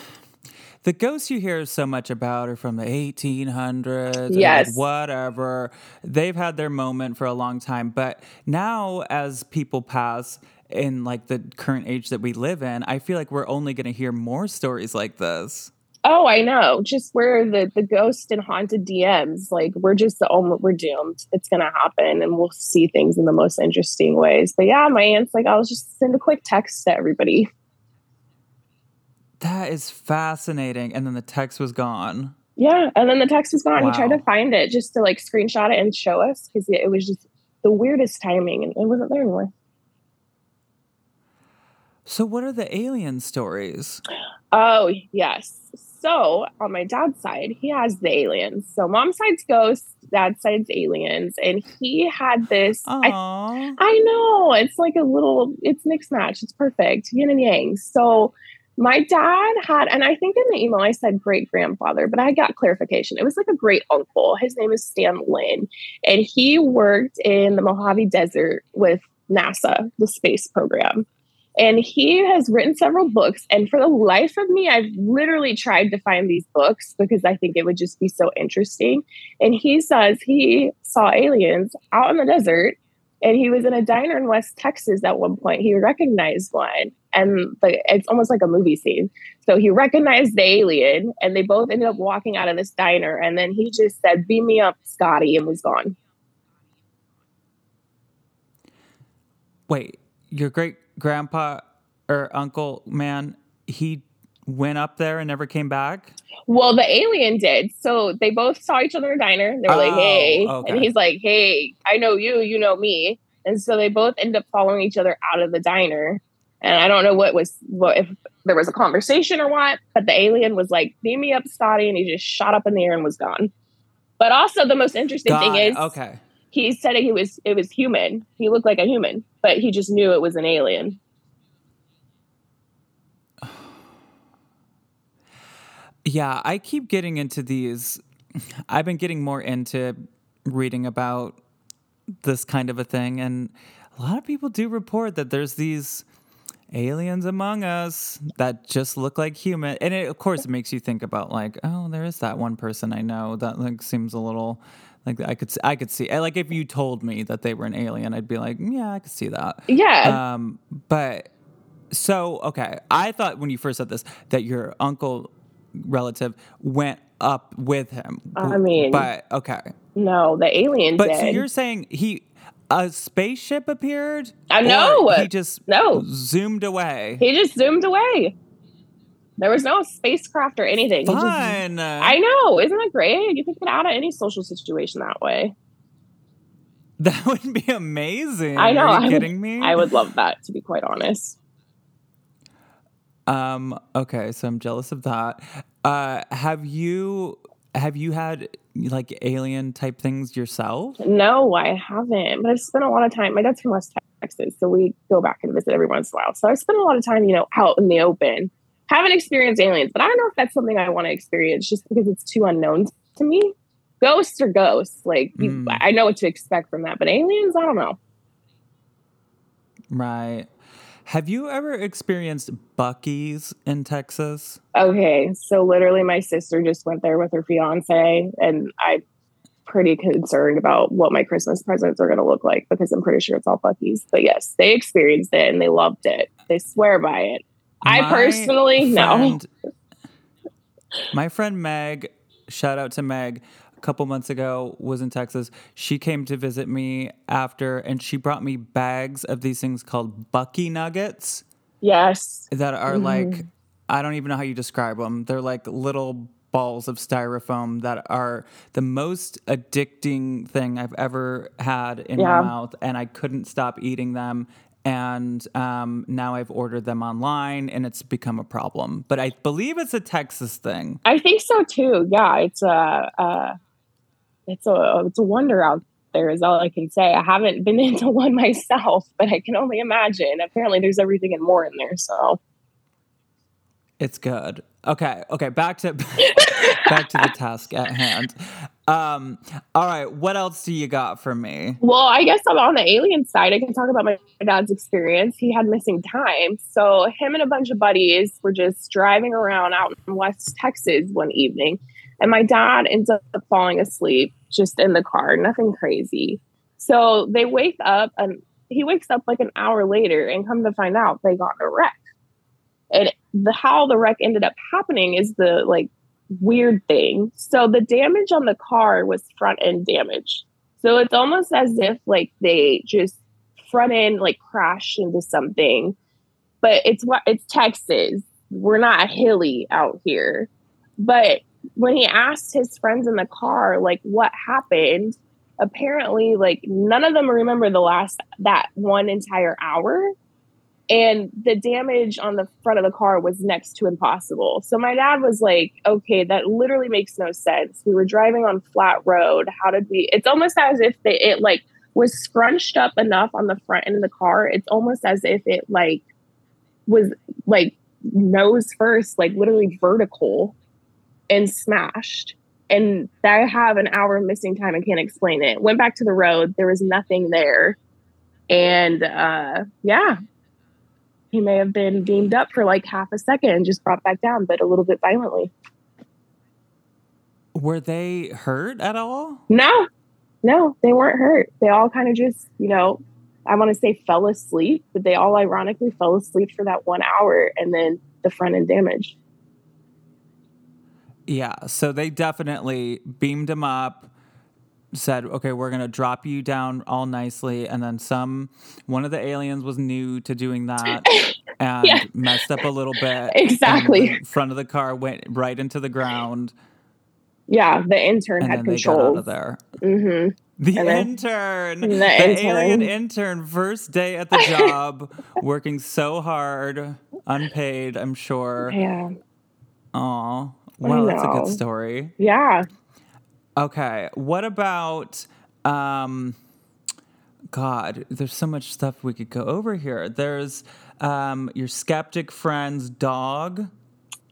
the ghosts you hear so much about are from the 1800s. or, Yes. whatever. They've had their moment for a long time, but now as people pass in like the current age that we live in, I feel like we're only going to hear more stories like this. Oh, I know. Just where the the ghost and haunted DMs, like we're just the only we're doomed. It's gonna happen, and we'll see things in the most interesting ways. But yeah, my aunt's like, I'll just send a quick text to everybody. That is fascinating. And then the text was gone. Yeah, and then the text was gone. He tried to find it just to like screenshot it and show us because it was just the weirdest timing, and it wasn't there anymore. So, what are the alien stories? Oh, yes. So on my dad's side, he has the aliens. So mom's side's ghosts, dad's side's aliens. And he had this. I. I know. It's like a little, it's mixed match. It's perfect. Yin and yang. So my dad had, and I think in the email I said great grandfather, but I got clarification. It was like a great uncle. His name is Stan Lynn, And he worked in the Mojave Desert with NASA, the space program. And he has written several books. And for the life of me, I've literally tried to find these books because I think it would just be so interesting. And he says he saw aliens out in the desert and he was in a diner in West Texas at one point. He recognized one, and the, it's almost like a movie scene. So he recognized the alien, and they both ended up walking out of this diner. And then he just said, "Beam me up, Scotty," and was gone. Wait, your great grandpa or uncle man, he went up there and never came back? Well, the alien did. So they both saw each other in a diner. They were like, Oh, "Hey," okay. and he's like, "Hey, I know you. You know me." And so they both end up following each other out of the diner. And I don't know what was what if there was a conversation or what, but the alien was like, "Beam me up, Scotty," and he just shot up in the air and was gone. But also, the most interesting thing is, okay. He said he was it was human. He looked like a human, but he just knew it was an alien. Yeah, I keep getting into these. I've been getting more into reading about this kind of a thing, and a lot of people do report that there's these aliens among us that just look like human. And it, of course, it makes you think about like, oh, there is that one person I know that like seems a little like I could I could see like if you told me that they were an alien, I'd be like, yeah, I could see that. Yeah, Um, but so okay, I thought when you first said this that your uncle relative went up with him. I mean- but okay, no, the alien but did. so you're saying he a spaceship appeared? I know. he just No. zoomed away. He just zoomed away. There was no spacecraft or anything. He just- Fun. I know. Isn't that great? You can get out of any social situation that way. that would be amazing. I know. Are I you would- kidding me? I would love that, to be quite honest. Um. Okay. So I'm jealous of that. Uh. Have you have you had like alien type things yourself? No, I haven't. But I've spent a lot of time. My dad's from West Texas, so we go back and visit every once in a while. So I've spent a lot of time, you know, out in the open. Haven't experienced aliens, but I don't know if that's something I want to experience just because it's too unknown to me. Ghosts are ghosts. Like you, Mm. I know what to expect from that, but aliens, I don't know. Right. Have you ever experienced Buc-ee's in Texas? Okay, so literally, my sister just went there with her fiance, and I'm pretty concerned about what my Christmas presents are going to look like because I'm pretty sure it's all Buc-ee's. But yes, they experienced it and they loved it. They swear by it. I personally, no. friend- My friend Meg, shout out to Meg, a couple months ago was in Texas. She came to visit me after and she brought me bags of these things called Bucky Nuggets Yes. that are Mm-hmm. like I don't even know how you describe them. They're like little balls of styrofoam that are the most addicting thing I've ever had in Yeah. my mouth, and I couldn't stop eating them. And um, now I've ordered them online, and it's become a problem. But I believe it's a Texas thing. I think so too. Yeah, it's a, uh, it's a, it's a wonder out there. Is all I can say. I haven't been into one myself, but I can only imagine. Apparently, there's everything and more in there. So It's good. Okay, okay. Back to back to the task at hand. Um, all right. What else do you got for me? Well, I guess I'm on the alien side. I can talk about my dad's experience. He had missing time. So, him and a bunch of buddies were just driving around out in West Texas one evening. And my dad ends up falling asleep just in the car, nothing crazy. So, they wake up and he wakes up like an hour later and come to find out they got in a wreck. And the how the wreck ended up happening is the like weird thing. So the damage on the car was front end damage. So it's almost as if like they just front end like crashed into something. But it's what it's Texas. We're not hilly out here. But when he asked his friends in the car like what happened, apparently like none of them remember the last that one entire hour and the damage on the front of the car was next to impossible. So my dad was like, "Okay, that literally makes no sense. We were driving on flat road. How did we?" It's almost as if they, it like was scrunched up enough on the front end of the car. It's almost as if it like was like nose first, like literally vertical, and smashed. And I have an hour missing time. I can't explain it. Went back to the road. There was nothing there. And uh, yeah, he may have been beamed up for like half a second and just brought back down, but a little bit violently. Were they hurt at all? No, no, they weren't hurt. They all kind of just, you know, I want to say fell asleep, but they all ironically fell asleep for that one hour and then the front end damage. Yeah, so they definitely beamed him up, said, "Okay, we're gonna drop you down all nicely," and then some one of the aliens was new to doing that and Yeah. messed up a little bit. Exactly. front of the car went right into the ground, Yeah, the intern and had got out control. of there. hmm The then- intern, the, The alien intern. first day at the job, working so hard, unpaid. I'm sure. Yeah, Aw, wow, that's a good story. yeah. Okay, what about um God, there's so much stuff we could go over here. There's um your skeptic friend's dog.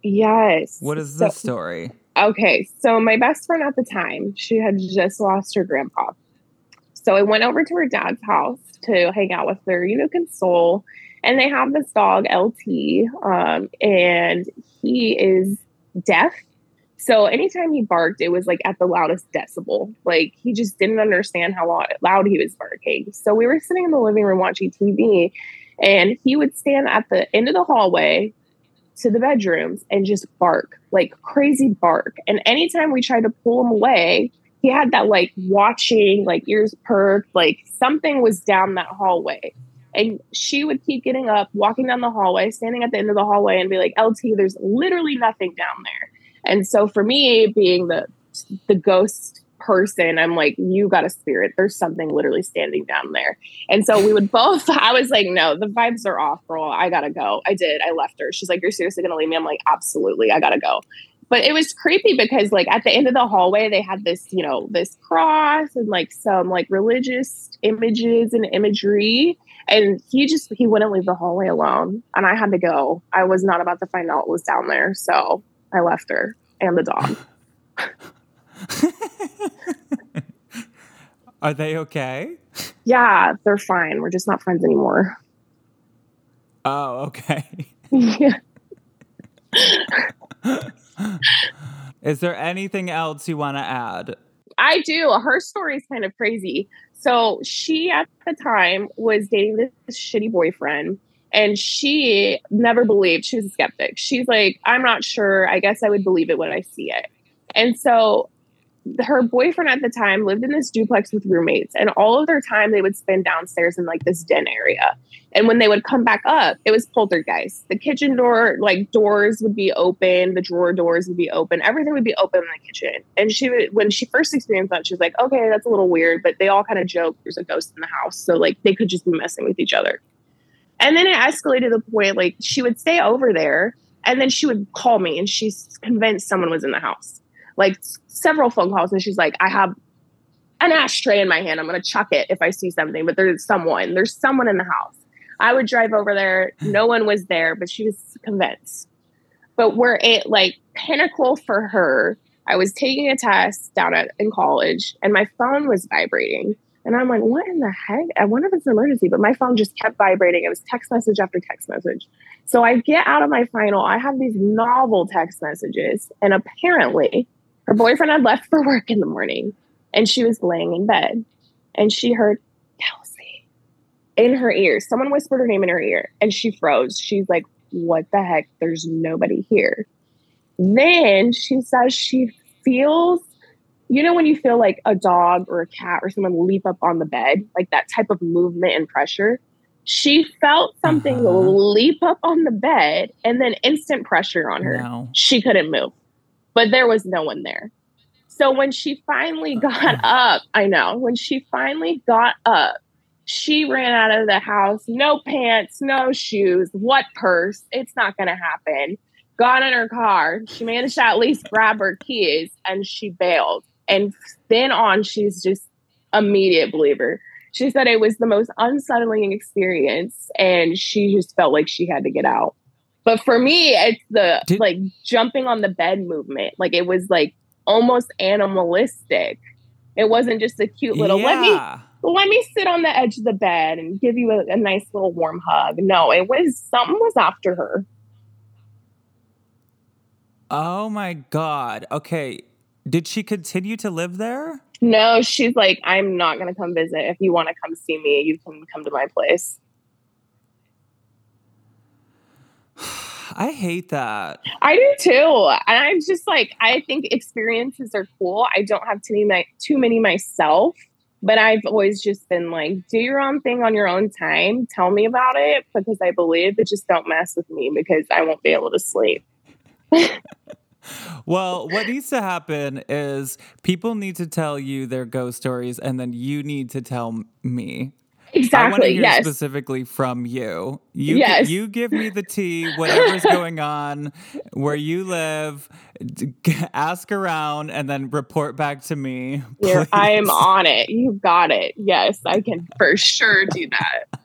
Yes. What is So- this story? Okay, so my best friend at the time, she had just lost her grandpa. So I went over to her dad's house to hang out with her, you know, console. And they have this dog, LT, um, and he is deaf. So anytime he barked, it was like at the loudest decibel. Like he just didn't understand how loud, he was barking. So we were sitting in the living room watching TV, and he would stand at the end of the hallway to the bedrooms and just bark like crazy bark. And anytime we tried to pull him away, he had that like watching, like ears perked, like something was down that hallway. And she would keep getting up, walking down the hallway, standing at the end of the hallway, and be like, "LT, there's literally nothing down there." And so for me, being the the ghost person, I'm like, "You got a spirit. There's something literally standing down there." And so we would both, I was like, no, the vibes are off, girl. I gotta go. I did. I left her. She's like, you're seriously gonna leave me? I'm like, absolutely. I gotta go. But it was creepy because, like, at the end of the hallway, they had this, you know, this cross and like some like religious images and imagery. And he just, he wouldn't leave the hallway alone. And I had to go. I was not about to find out what was down there. So I left her and the dog. Are they okay? yeah, they're fine. We're just not friends anymore. Oh, okay. yeah. Is there anything else you want to add? I do. Her story is kind of crazy. So she at the time was dating this shitty boyfriend and she never believed she was a skeptic. She's like, I'm not sure. I guess I would believe it when I see it. And so her boyfriend at the time lived in this duplex with roommates and all of their time they would spend downstairs in like this den area. And when they would come back up, it was poltergeist. The kitchen door, like doors would be open, the drawer doors would be open, everything would be open in the kitchen. And she would, when she first experienced that, she was like, okay, that's a little weird, but they all kind of joke there's a ghost in the house. So like they could just be messing with each other. And then it escalated to the point like she would stay over there and then she would call me and she's convinced someone was in the house. Like several phone calls and she's like, I have an ashtray in my hand. I'm going to chuck it if I see something, but there's someone, there's someone in the house. I would drive over there. Hmm. No one was there, but she was convinced. But we're at like pinnacle for her. I was taking a test down at in college and my phone was vibrating. And I'm like, what in the heck? I wonder if it's an emergency, but my phone just kept vibrating. It was text message after text message. So I get out of my final. I have these novel text messages. And apparently, her boyfriend had left for work in the morning and she was laying in bed and she heard Kelsey in her ear. Someone whispered her name in her ear and she froze. She's like, what the heck? There's nobody here. Then she says she feels, you know, when you feel like a dog or a cat or someone leap up on the bed, like that type of movement and pressure. She felt something Uh-huh. leap up on the bed and then instant pressure on her. No. She couldn't move, but there was no one there. So when she finally got up, I know, when she finally got up, she ran out of the house, no pants, no shoes, what purse? It's not going to happen. Got in her car. She managed to at least grab her keys and she bailed. And then on, she's just immediate believer. She said it was the most unsettling experience and she just felt like she had to get out. But for me, it's the Did- like jumping on the bed movement. Like it was like almost animalistic. It wasn't just a cute little let me let me sit on the edge of the bed and give you a, a nice little warm hug. No, it was something was after her. Oh my God. Okay. Did she continue to live there? No, she's like, I'm not gonna come visit. If you want to come see me, you can come to my place. I hate that. I do too. And I'm just like, I think experiences are cool. I don't have too many, too many myself, but I've always just been like, do your own thing on your own time. Tell me about it because I believe, but just don't mess with me because I won't be able to sleep. Well, what needs to happen is people need to tell you their ghost stories, and then you need to tell me. I want to Exactly. hear Yes. specifically from you. You, Yes. you give me the tea, whatever's going on, where you live. Ask around, and then report back to me. I am on it. You got it. Yes, I can for sure do that.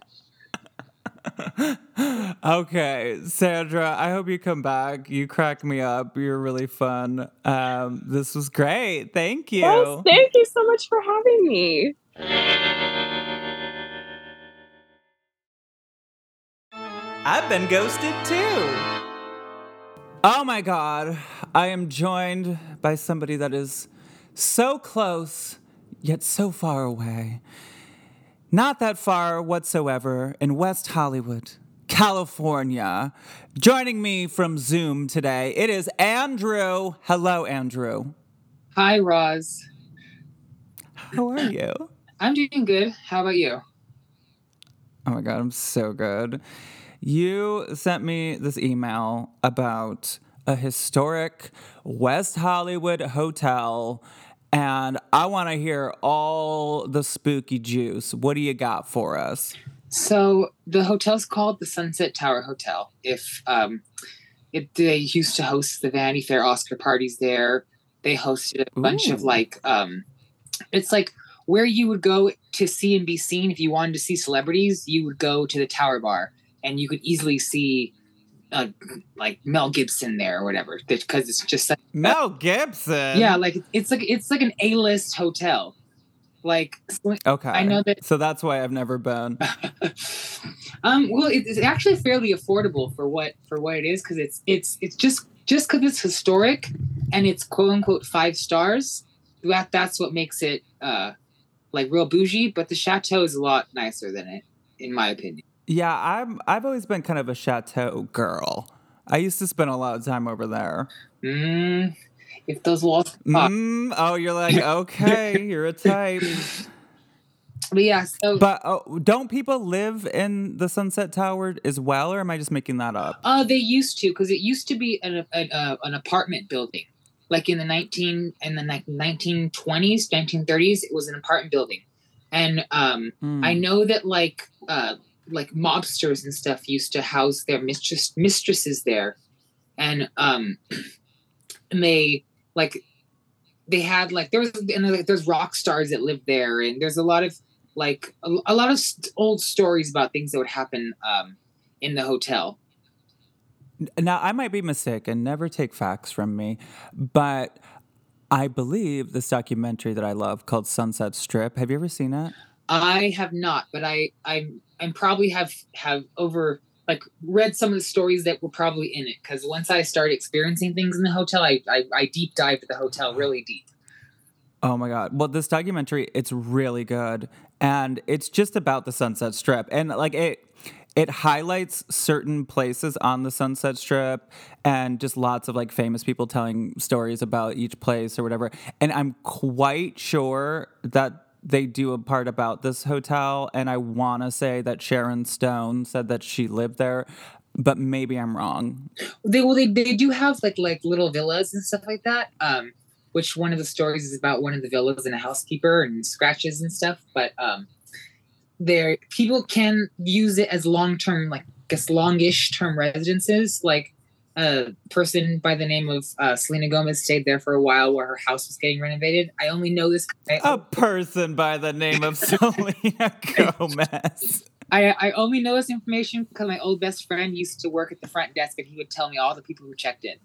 Okay, Sandra, I hope you come back. You crack me up. You're really fun. Um, this was great. Thank you. Yes, thank you so much for having me. I've been ghosted too. Oh my God. I am joined by somebody that is so close, yet so far away. Not that far whatsoever in West Hollywood, California. Joining me from Zoom today, it is Andrew. Hello, Andrew. Hi, Roz. How are you? I'm doing good. How about you? Oh my God, I'm so good. You sent me this email about a historic West Hollywood hotel, and I want to hear all the spooky juice. What do you got for us? So the hotel's called the Sunset Tower Hotel. If um, it, they used to host the Vanity Fair Oscar parties there, they hosted a bunch of like um, it's like where you would go to see and be seen. If you wanted to see celebrities, you would go to the Tower Bar, and you could easily see. Uh, like Mel Gibson there or whatever, because it's just such Mel Gibson. yeah, like it's like it's like an A list hotel. Like Okay. I know that- So that's why I've never been. um, well, it's actually fairly affordable for what for what it is because it's it's it's just just because it's historic and it's quote unquote five stars. That that's what makes it uh like real bougie. But the chateau is a lot nicer than it, in my opinion. Yeah, I'm. I've always been kind of a chateau girl. I used to spend a lot of time over there. Mm, if those walls. Mm, oh, you're like okay, you're a type. but yeah. So But oh, don't people live in the Sunset Tower as well, or am I just making that up? Uh, they used to because it used to be an an, uh, an apartment building, like in the nineteen in the nineteen twenties, nineteen thirties. It was an apartment building, and um, Hmm. I know that like uh, like mobsters and stuff used to house their mistress mistresses there, and um, and they like they had like there was and like, there's rock stars that lived there, and there's a lot of like a, a lot of st- old stories about things that would happen um, in the hotel. Now, I might be mistaken. Never take facts from me, but I believe this documentary that I love called Sunset Strip. Have you ever seen it? I have not, but I I I probably have have over like read some of the stories that were probably in it because once I started experiencing things in the hotel, I I, I deep dived the hotel mm-hmm. really deep. Oh my god. Well, this documentary, it's really good. And it's just about the Sunset Strip. And like it it highlights certain places on the Sunset Strip and just lots of like famous people telling stories about each place or whatever. And I'm quite sure that they do a part about this hotel. And I want to say that Sharon Stone said that she lived there, but maybe I'm wrong. They well, they, they do have like like little villas and stuff like that. Um, which one of the stories is about one of the villas and a housekeeper and scratches and stuff. But um, there people can use it as long term, like guess longish term residences. Like a person by the name of uh, Selena Gomez stayed there for a while where her house was getting renovated. I only know this. I, A person by the name of Selena Gomez. I, I only know this information because my old best friend used to work at the front desk and he would tell me all the people who checked in.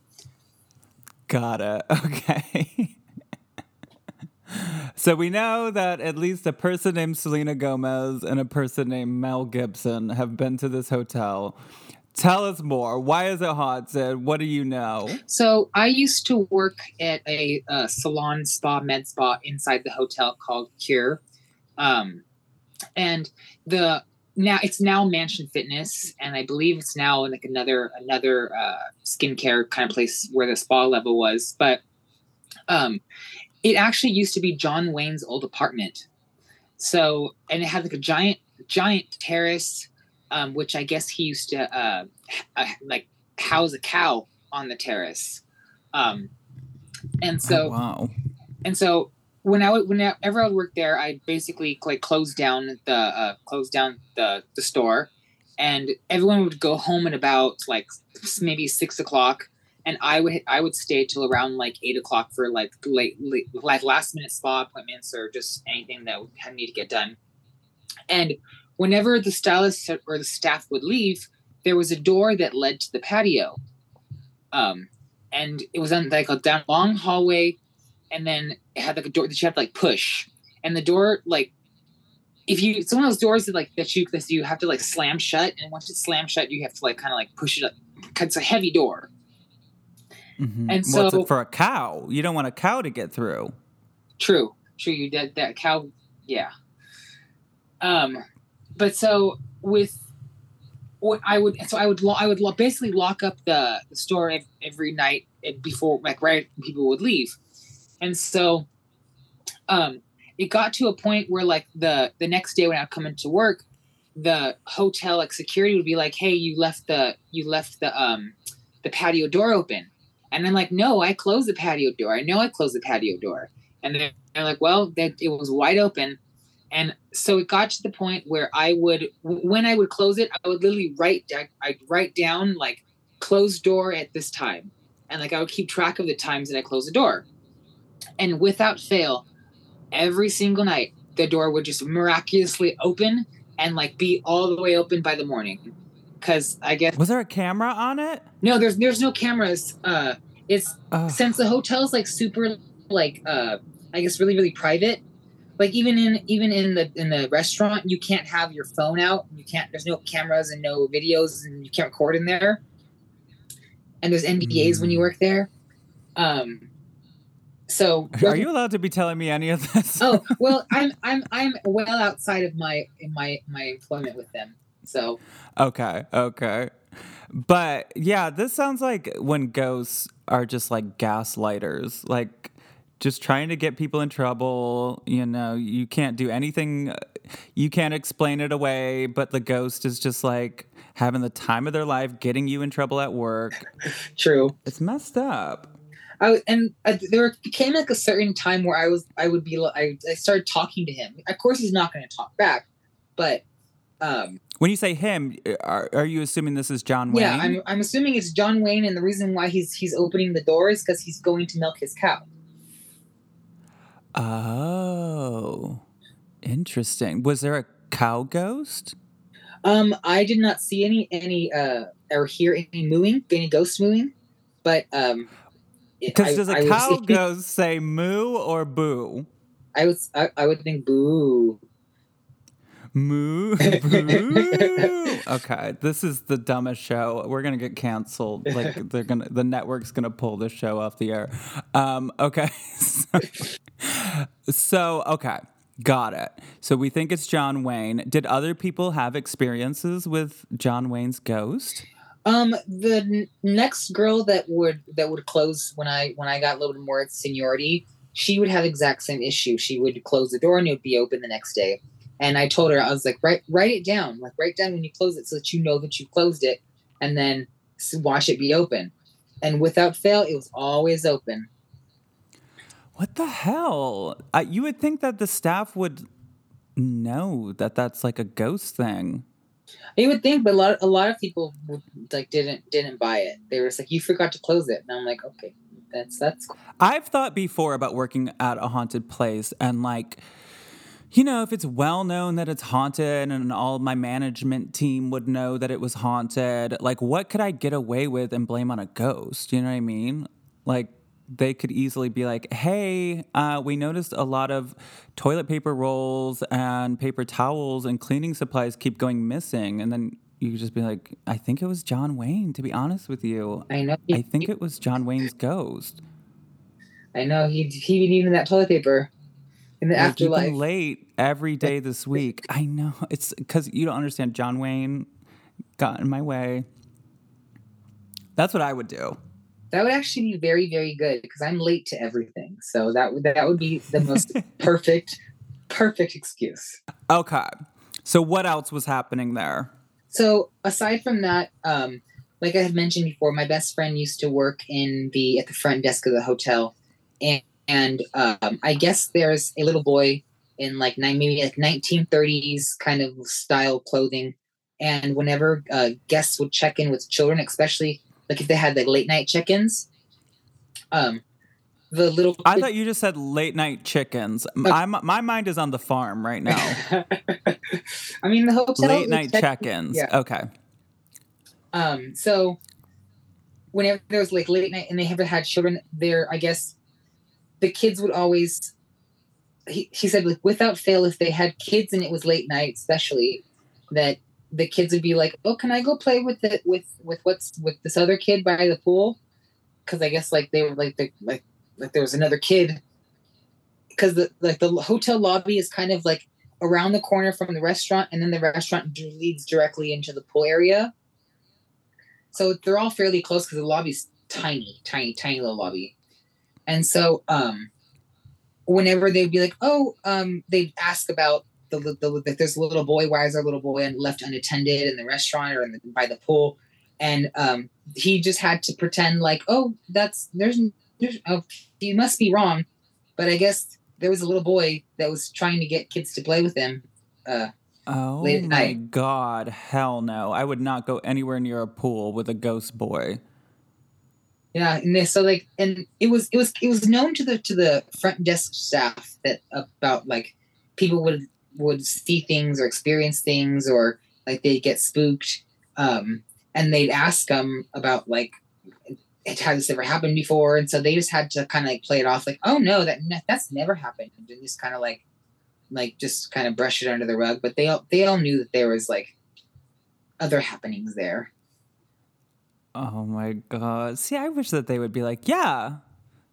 Got it. Okay. so we know that at least a person named Selena Gomez and a person named Mel Gibson have been to this hotel. Tell us more. Why is it haunted? What do you know? So I used to work at a, salon spa med spa inside the hotel called Cure, um, and the now it's now Mansion Fitness, and I believe it's now like another another uh, skincare kind of place where the spa level was. But um, it actually used to be John Wayne's old apartment. So and it had like a giant giant terrace, um, which I guess he used to uh, uh, like house a cow on the terrace. Um, and so Oh, wow. and so when I would whenever I would work there, I basically like closed down the uh, closed down the the store, and everyone would go home at about like maybe six o'clock, and I would I would stay till around like eight o'clock for like late, late like last minute spa appointments or just anything that would need to get done, and whenever the stylist or the staff would leave, there was a door that led to the patio, um, and it was on like a down long hallway and then it had like a door that you had to like push, and the door like if you it's one of those doors that like that you that you have to like slam shut, and once it's slammed shut, you have to like kind of like push it up. 'cause It's a heavy door. Mhm. And so- it for a cow? You don't want a cow to get through. True, true. You did that cow, yeah. Um, but so with what I would, so I would, lo- I would lo- basically lock up the, store ev- every night before, like right people would leave, and so, um, it got to a point where like the the next day when I would come into work, the hotel like security would be like, "Hey, you left the you left the um the patio door open," and I'm like, "No, I closed the patio door. I know I closed the patio door." And they're, they're like, well, that it was wide open. And so it got to the point where I would, when I would close it, I would literally write, I'd write down like closed door at this time. And like I would keep track of the times that I closed the door. And without fail, every single night, the door would just miraculously open and like be all the way open by the morning. Cause I guess, Was there a camera on it? no, there's, there's no cameras. Uh, it's, Ugh. since the hotel's like super like uh i guess really really private like even in even in the in the restaurant you can't have your phone out. You can't there's no cameras and no videos and you can't record in there. And there's ndas when you work there. Um so Are you allowed to be telling me any of this? oh well i'm i'm i'm well outside of my in my my employment with them so. Okay, okay. But yeah, this sounds like when ghosts are just like gaslighters, like just trying to get people in trouble. You know, you can't do anything, you can't explain it away, but the ghost is just like having the time of their life, getting you in trouble at work. true It's messed up. I and uh, there became like a certain time where I was I would be I, I started talking to him. Of course, he's not going to talk back, but um, When you say him, are, are you assuming this is John Wayne? yeah, I'm I'm assuming it's John Wayne, and the reason why he's he's opening the door is because he's going to milk his cow. Oh, interesting. Was there a cow ghost? Um, I did not see any any uh or hear any mooing, any ghost mooing, but um, Because does a I cow say- ghost say moo or boo? I would I, I would think boo. Moo, okay, this is the dumbest show. We're gonna get canceled. Like they're gonna, the network's gonna pull the show off the air. Um, okay, so, so okay, Got it. So we think it's John Wayne. Did other people have experiences with John Wayne's ghost? Um, the n- next girl that would that would close when I when I got a little bit more seniority, she would have exact same issue. She would close the door and it would be open the next day. And I told her I was like, write write it down, like write down when you close it so that you know that you closed it, and then watch it be open. And without fail, it was always open. What the hell? Uh, you would think that the staff would know that that's like a ghost thing. You would think, but a lot a lot of people would, like didn't didn't buy it. They were just like, you forgot to close it, and I'm like, okay, that's that's cool. I've thought before about working at a haunted place and like you know, if it's well known that it's haunted and all my management team would know that it was haunted, like what could I get away with and blame on a ghost? You know what I mean? Like they could easily be like, "Hey, uh, we noticed a lot of toilet paper rolls and paper towels and cleaning supplies keep going missing," and then you could just be like, "I think it was John Wayne." To be honest with you, I know. I think it was John Wayne's ghost. I know he he even that toilet paper in the Like, you've afterlife. been late every day this week. I know. It's because you don't understand. John Wayne got in my way. That's what I would do. That would actually be very very good because I'm late to everything. So that would that would be the most perfect perfect excuse. Okay. So what else was happening there? So aside from that, um, like I had mentioned before, my best friend used to work in the at the front desk of the hotel, and and um, I guess there's a little boy in like nine maybe like 1930s kind of style clothing, and whenever uh, guests would check in with children, especially like if they had like late night check-ins, um, the little I thought you just said late night chickens. I'm, my mind is on the farm right now. I mean the hotel late night check- check-ins. yeah. Okay. Um, so whenever there was like late night and they ever had children there, I guess the kids would always he, he said like without fail if they had kids and it was late night especially that the kids would be like oh can i go play with it with with what's with this other kid by the pool? Because i guess like they were like the like like there was another kid. Because the like the hotel lobby is kind of like around the corner from the restaurant and then the restaurant leads directly into the pool area. So they're all fairly close because the lobby's tiny tiny tiny little lobby and so um whenever they'd be like oh um they'd ask about the, the, the there's a little boy why is our little boy left unattended in the restaurant or in the, by the pool and um he just had to pretend like oh that's there's, there's oh, you must be wrong but i guess there was a little boy that was trying to get kids to play with him uh Oh my god, hell no. I would not go anywhere near a pool with a ghost boy. Yeah, and they, so like, and it was it was it was known to the to the front desk staff that about like people would would see things or experience things or like they'd get spooked, um, and they'd ask them about like, had this ever happened before? And so they just had to kind of like play it off like, oh no, that that's never happened, and just kind of like, like just kind of brush it under the rug. But they all they all knew that there was like other happenings there. Oh my god. See, I wish that they would be like, yeah,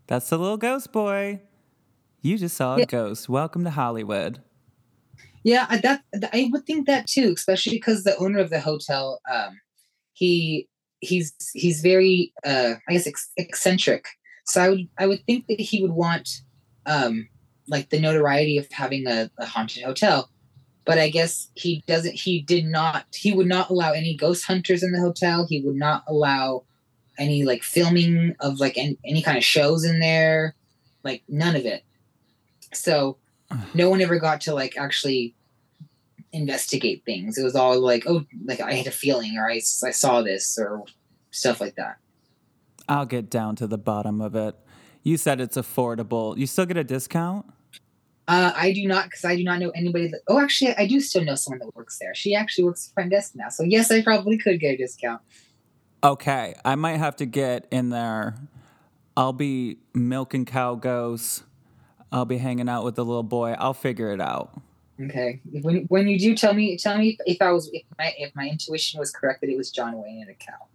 that's the little ghost boy. You just saw a Yeah. ghost. Welcome to Hollywood. Yeah, I- that I would think that too, especially because the owner of the hotel, um, he he's he's very uh, I guess ex- eccentric. So I would I would think that he would want um, like the notoriety of having a, a haunted hotel. But I guess he doesn't. He did not. He would not allow any ghost hunters in the hotel. He would not allow any like filming of like any, any kind of shows in there. Like none of it. So no one ever got to like actually investigate things. It was all like, oh, like I had a feeling or I, I saw this or stuff like that. I'll get down to the bottom of it. You said it's affordable. You still get a discount? Uh, I do not, because I do not know anybody that. Oh, actually, I do still know someone that works there. She actually works at front desk now, so yes, I probably could get a discount. Okay, I might have to get in there. I'll be milking cow ghosts. I'll be hanging out with the little boy. I'll figure it out. Okay, when when you do tell me, tell me if I was if my if my intuition was correct that it was John Wayne and a cow.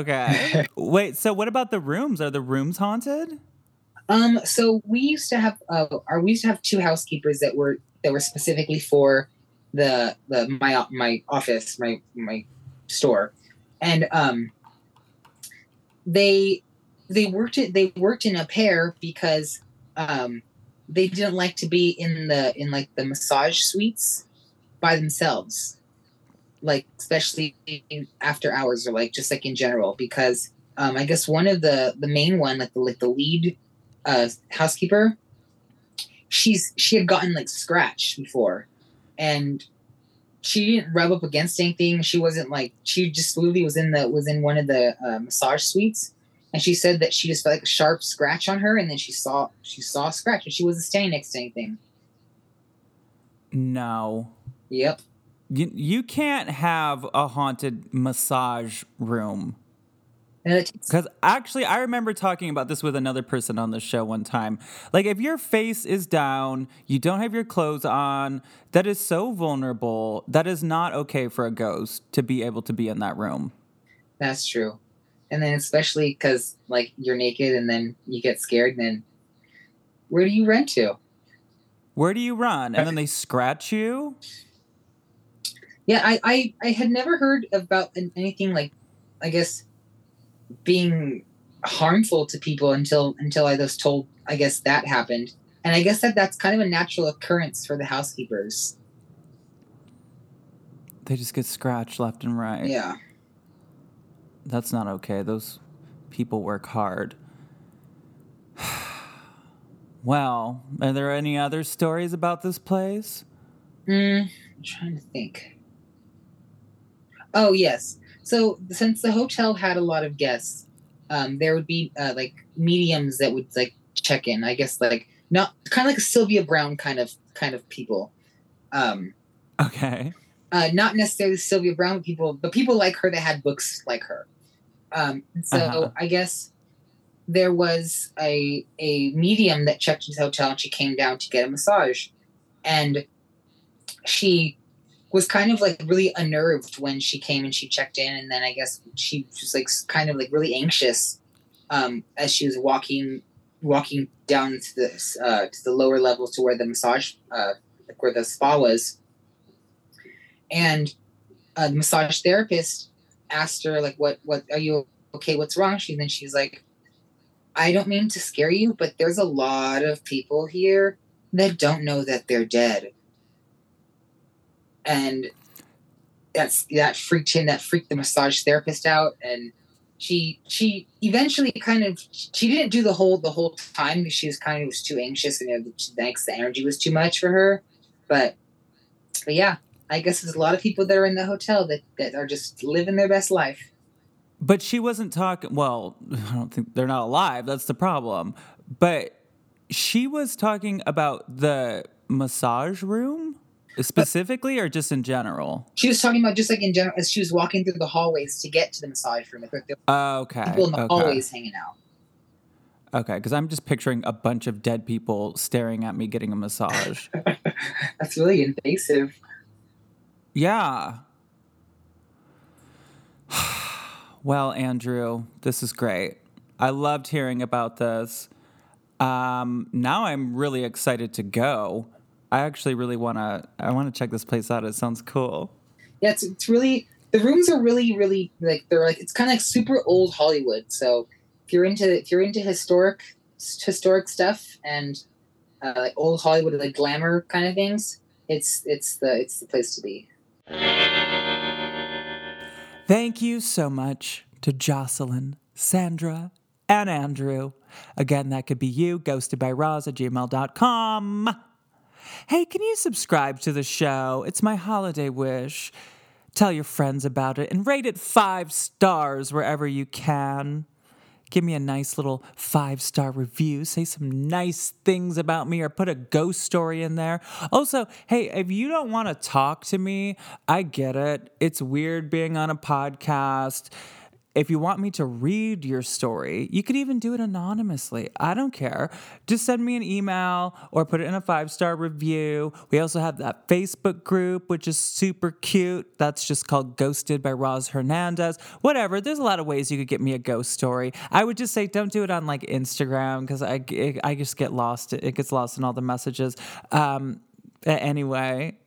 Okay. Wait, so what about the rooms? Are the rooms haunted? Um, so we used to have uh, we used to have two housekeepers that were that were specifically for the the my my office my my store, and um, they they worked it they worked in a pair because um they didn't like to be in the in like the massage suites by themselves. Like especially after hours or like just like in general because um i guess one of the the main one like the like the lead uh housekeeper she's she had gotten like scratched before. And she didn't rub up against anything. She wasn't like she just literally was in the was in one of the uh, massage suites. And she said that she just felt like a sharp scratch on her and then she saw she saw a scratch and she wasn't standing next to anything. No. yep. You, you can't have a haunted massage room. And it takes Because actually, I remember talking about this with another person on the show one time. Like, if your face is down, you don't have your clothes on, that is so vulnerable. That is not okay for a ghost to be able to be in that room. That's true. And then especially because like you're naked and then you get scared, then where do you run to? Where do you run? And then they scratch you? Yeah, I I, I had never heard about anything like, I guess, being harmful to people until until I was told. I guess that happened, and I guess that that's kind of a natural occurrence for the housekeepers. They just get scratched left and right. Yeah. That's not okay. Those people work hard. well, are there any other stories about this place? Mm, I'm trying to think. Oh yes. So since the hotel had a lot of guests, um, there would be uh, like mediums that would like check in. I guess like not kind of like a Sylvia Browne kind of kind of people. Um, Okay. uh, not necessarily Sylvia Browne people, but people like her that had books like her. Um, so Uh-huh. I guess there was a a medium that checked into the hotel, and she came down to get a massage, and she was kind of like really unnerved when she came and she checked in, and then I guess she was like kind of like really anxious um, as she was walking walking down to the uh, to the lower level to where the massage uh, like where the spa was. And uh, the massage therapist asked her like what what are you okay? What's wrong? She then she's like i don't mean to scare you but there's a lot of people here that don't know that they're dead and that's that freaked him that freaked the massage therapist out and she she eventually kind of she didn't do the whole the whole time because she was kind of was too anxious and you know, the, thanks the energy was too much for her but but yeah I guess there's a lot of people that are in the hotel that, that are just living their best life. But she wasn't talking. Well, I don't think they're not alive. That's the problem. But she was talking about the massage room specifically, or just in general. She was talking about just like in general as she was walking through the hallways to get to the massage room. Like Oh, okay. people in the okay. hallways hanging out. Okay, because I'm just picturing a bunch of dead people staring at me getting a massage. That's really invasive. yeah. well, Andrew, this is great. I loved hearing about this. Um, now I'm really excited to go. I actually really want to. I want to check this place out. It sounds cool. Yeah, it's, it's really the rooms are really really like they're like it's kind of like super old Hollywood. So if you're into if you're into historic historic stuff and uh, like old Hollywood like glamour kind of things, it's it's the it's the place to be. Thank you so much to Jocelyn, Sandra, and Andrew. Again, that could be you, ghostedbyroz at gmail.com. Hey, can you subscribe to the show? It's my holiday wish. Tell your friends about it and rate it five stars wherever you can. Give me a nice little five star review. Say some nice things about me or put a ghost story in there. Also, hey, if you don't want to talk to me, I get it. It's weird being on a podcast. If you want me to read your story, you could even do it anonymously. I don't care. Just send me an email or put it in a five star review. We also have that Facebook group, which is super cute. That's just called Ghosted by Roz Hernandez. Whatever. There's a lot of ways you could get me a ghost story. I would just say don't do it on like Instagram because I, I just get lost. It gets lost in all the messages. Um, anyway,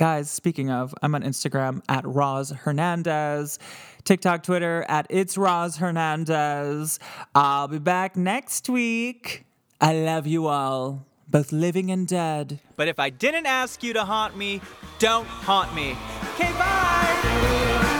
Guys, speaking of, I'm on Instagram at Roz Hernandez, TikTok, Twitter at It's Roz Hernandez. I'll be back next week. I love you all, both living and dead. But if I didn't ask you to haunt me, don't haunt me. Okay, bye!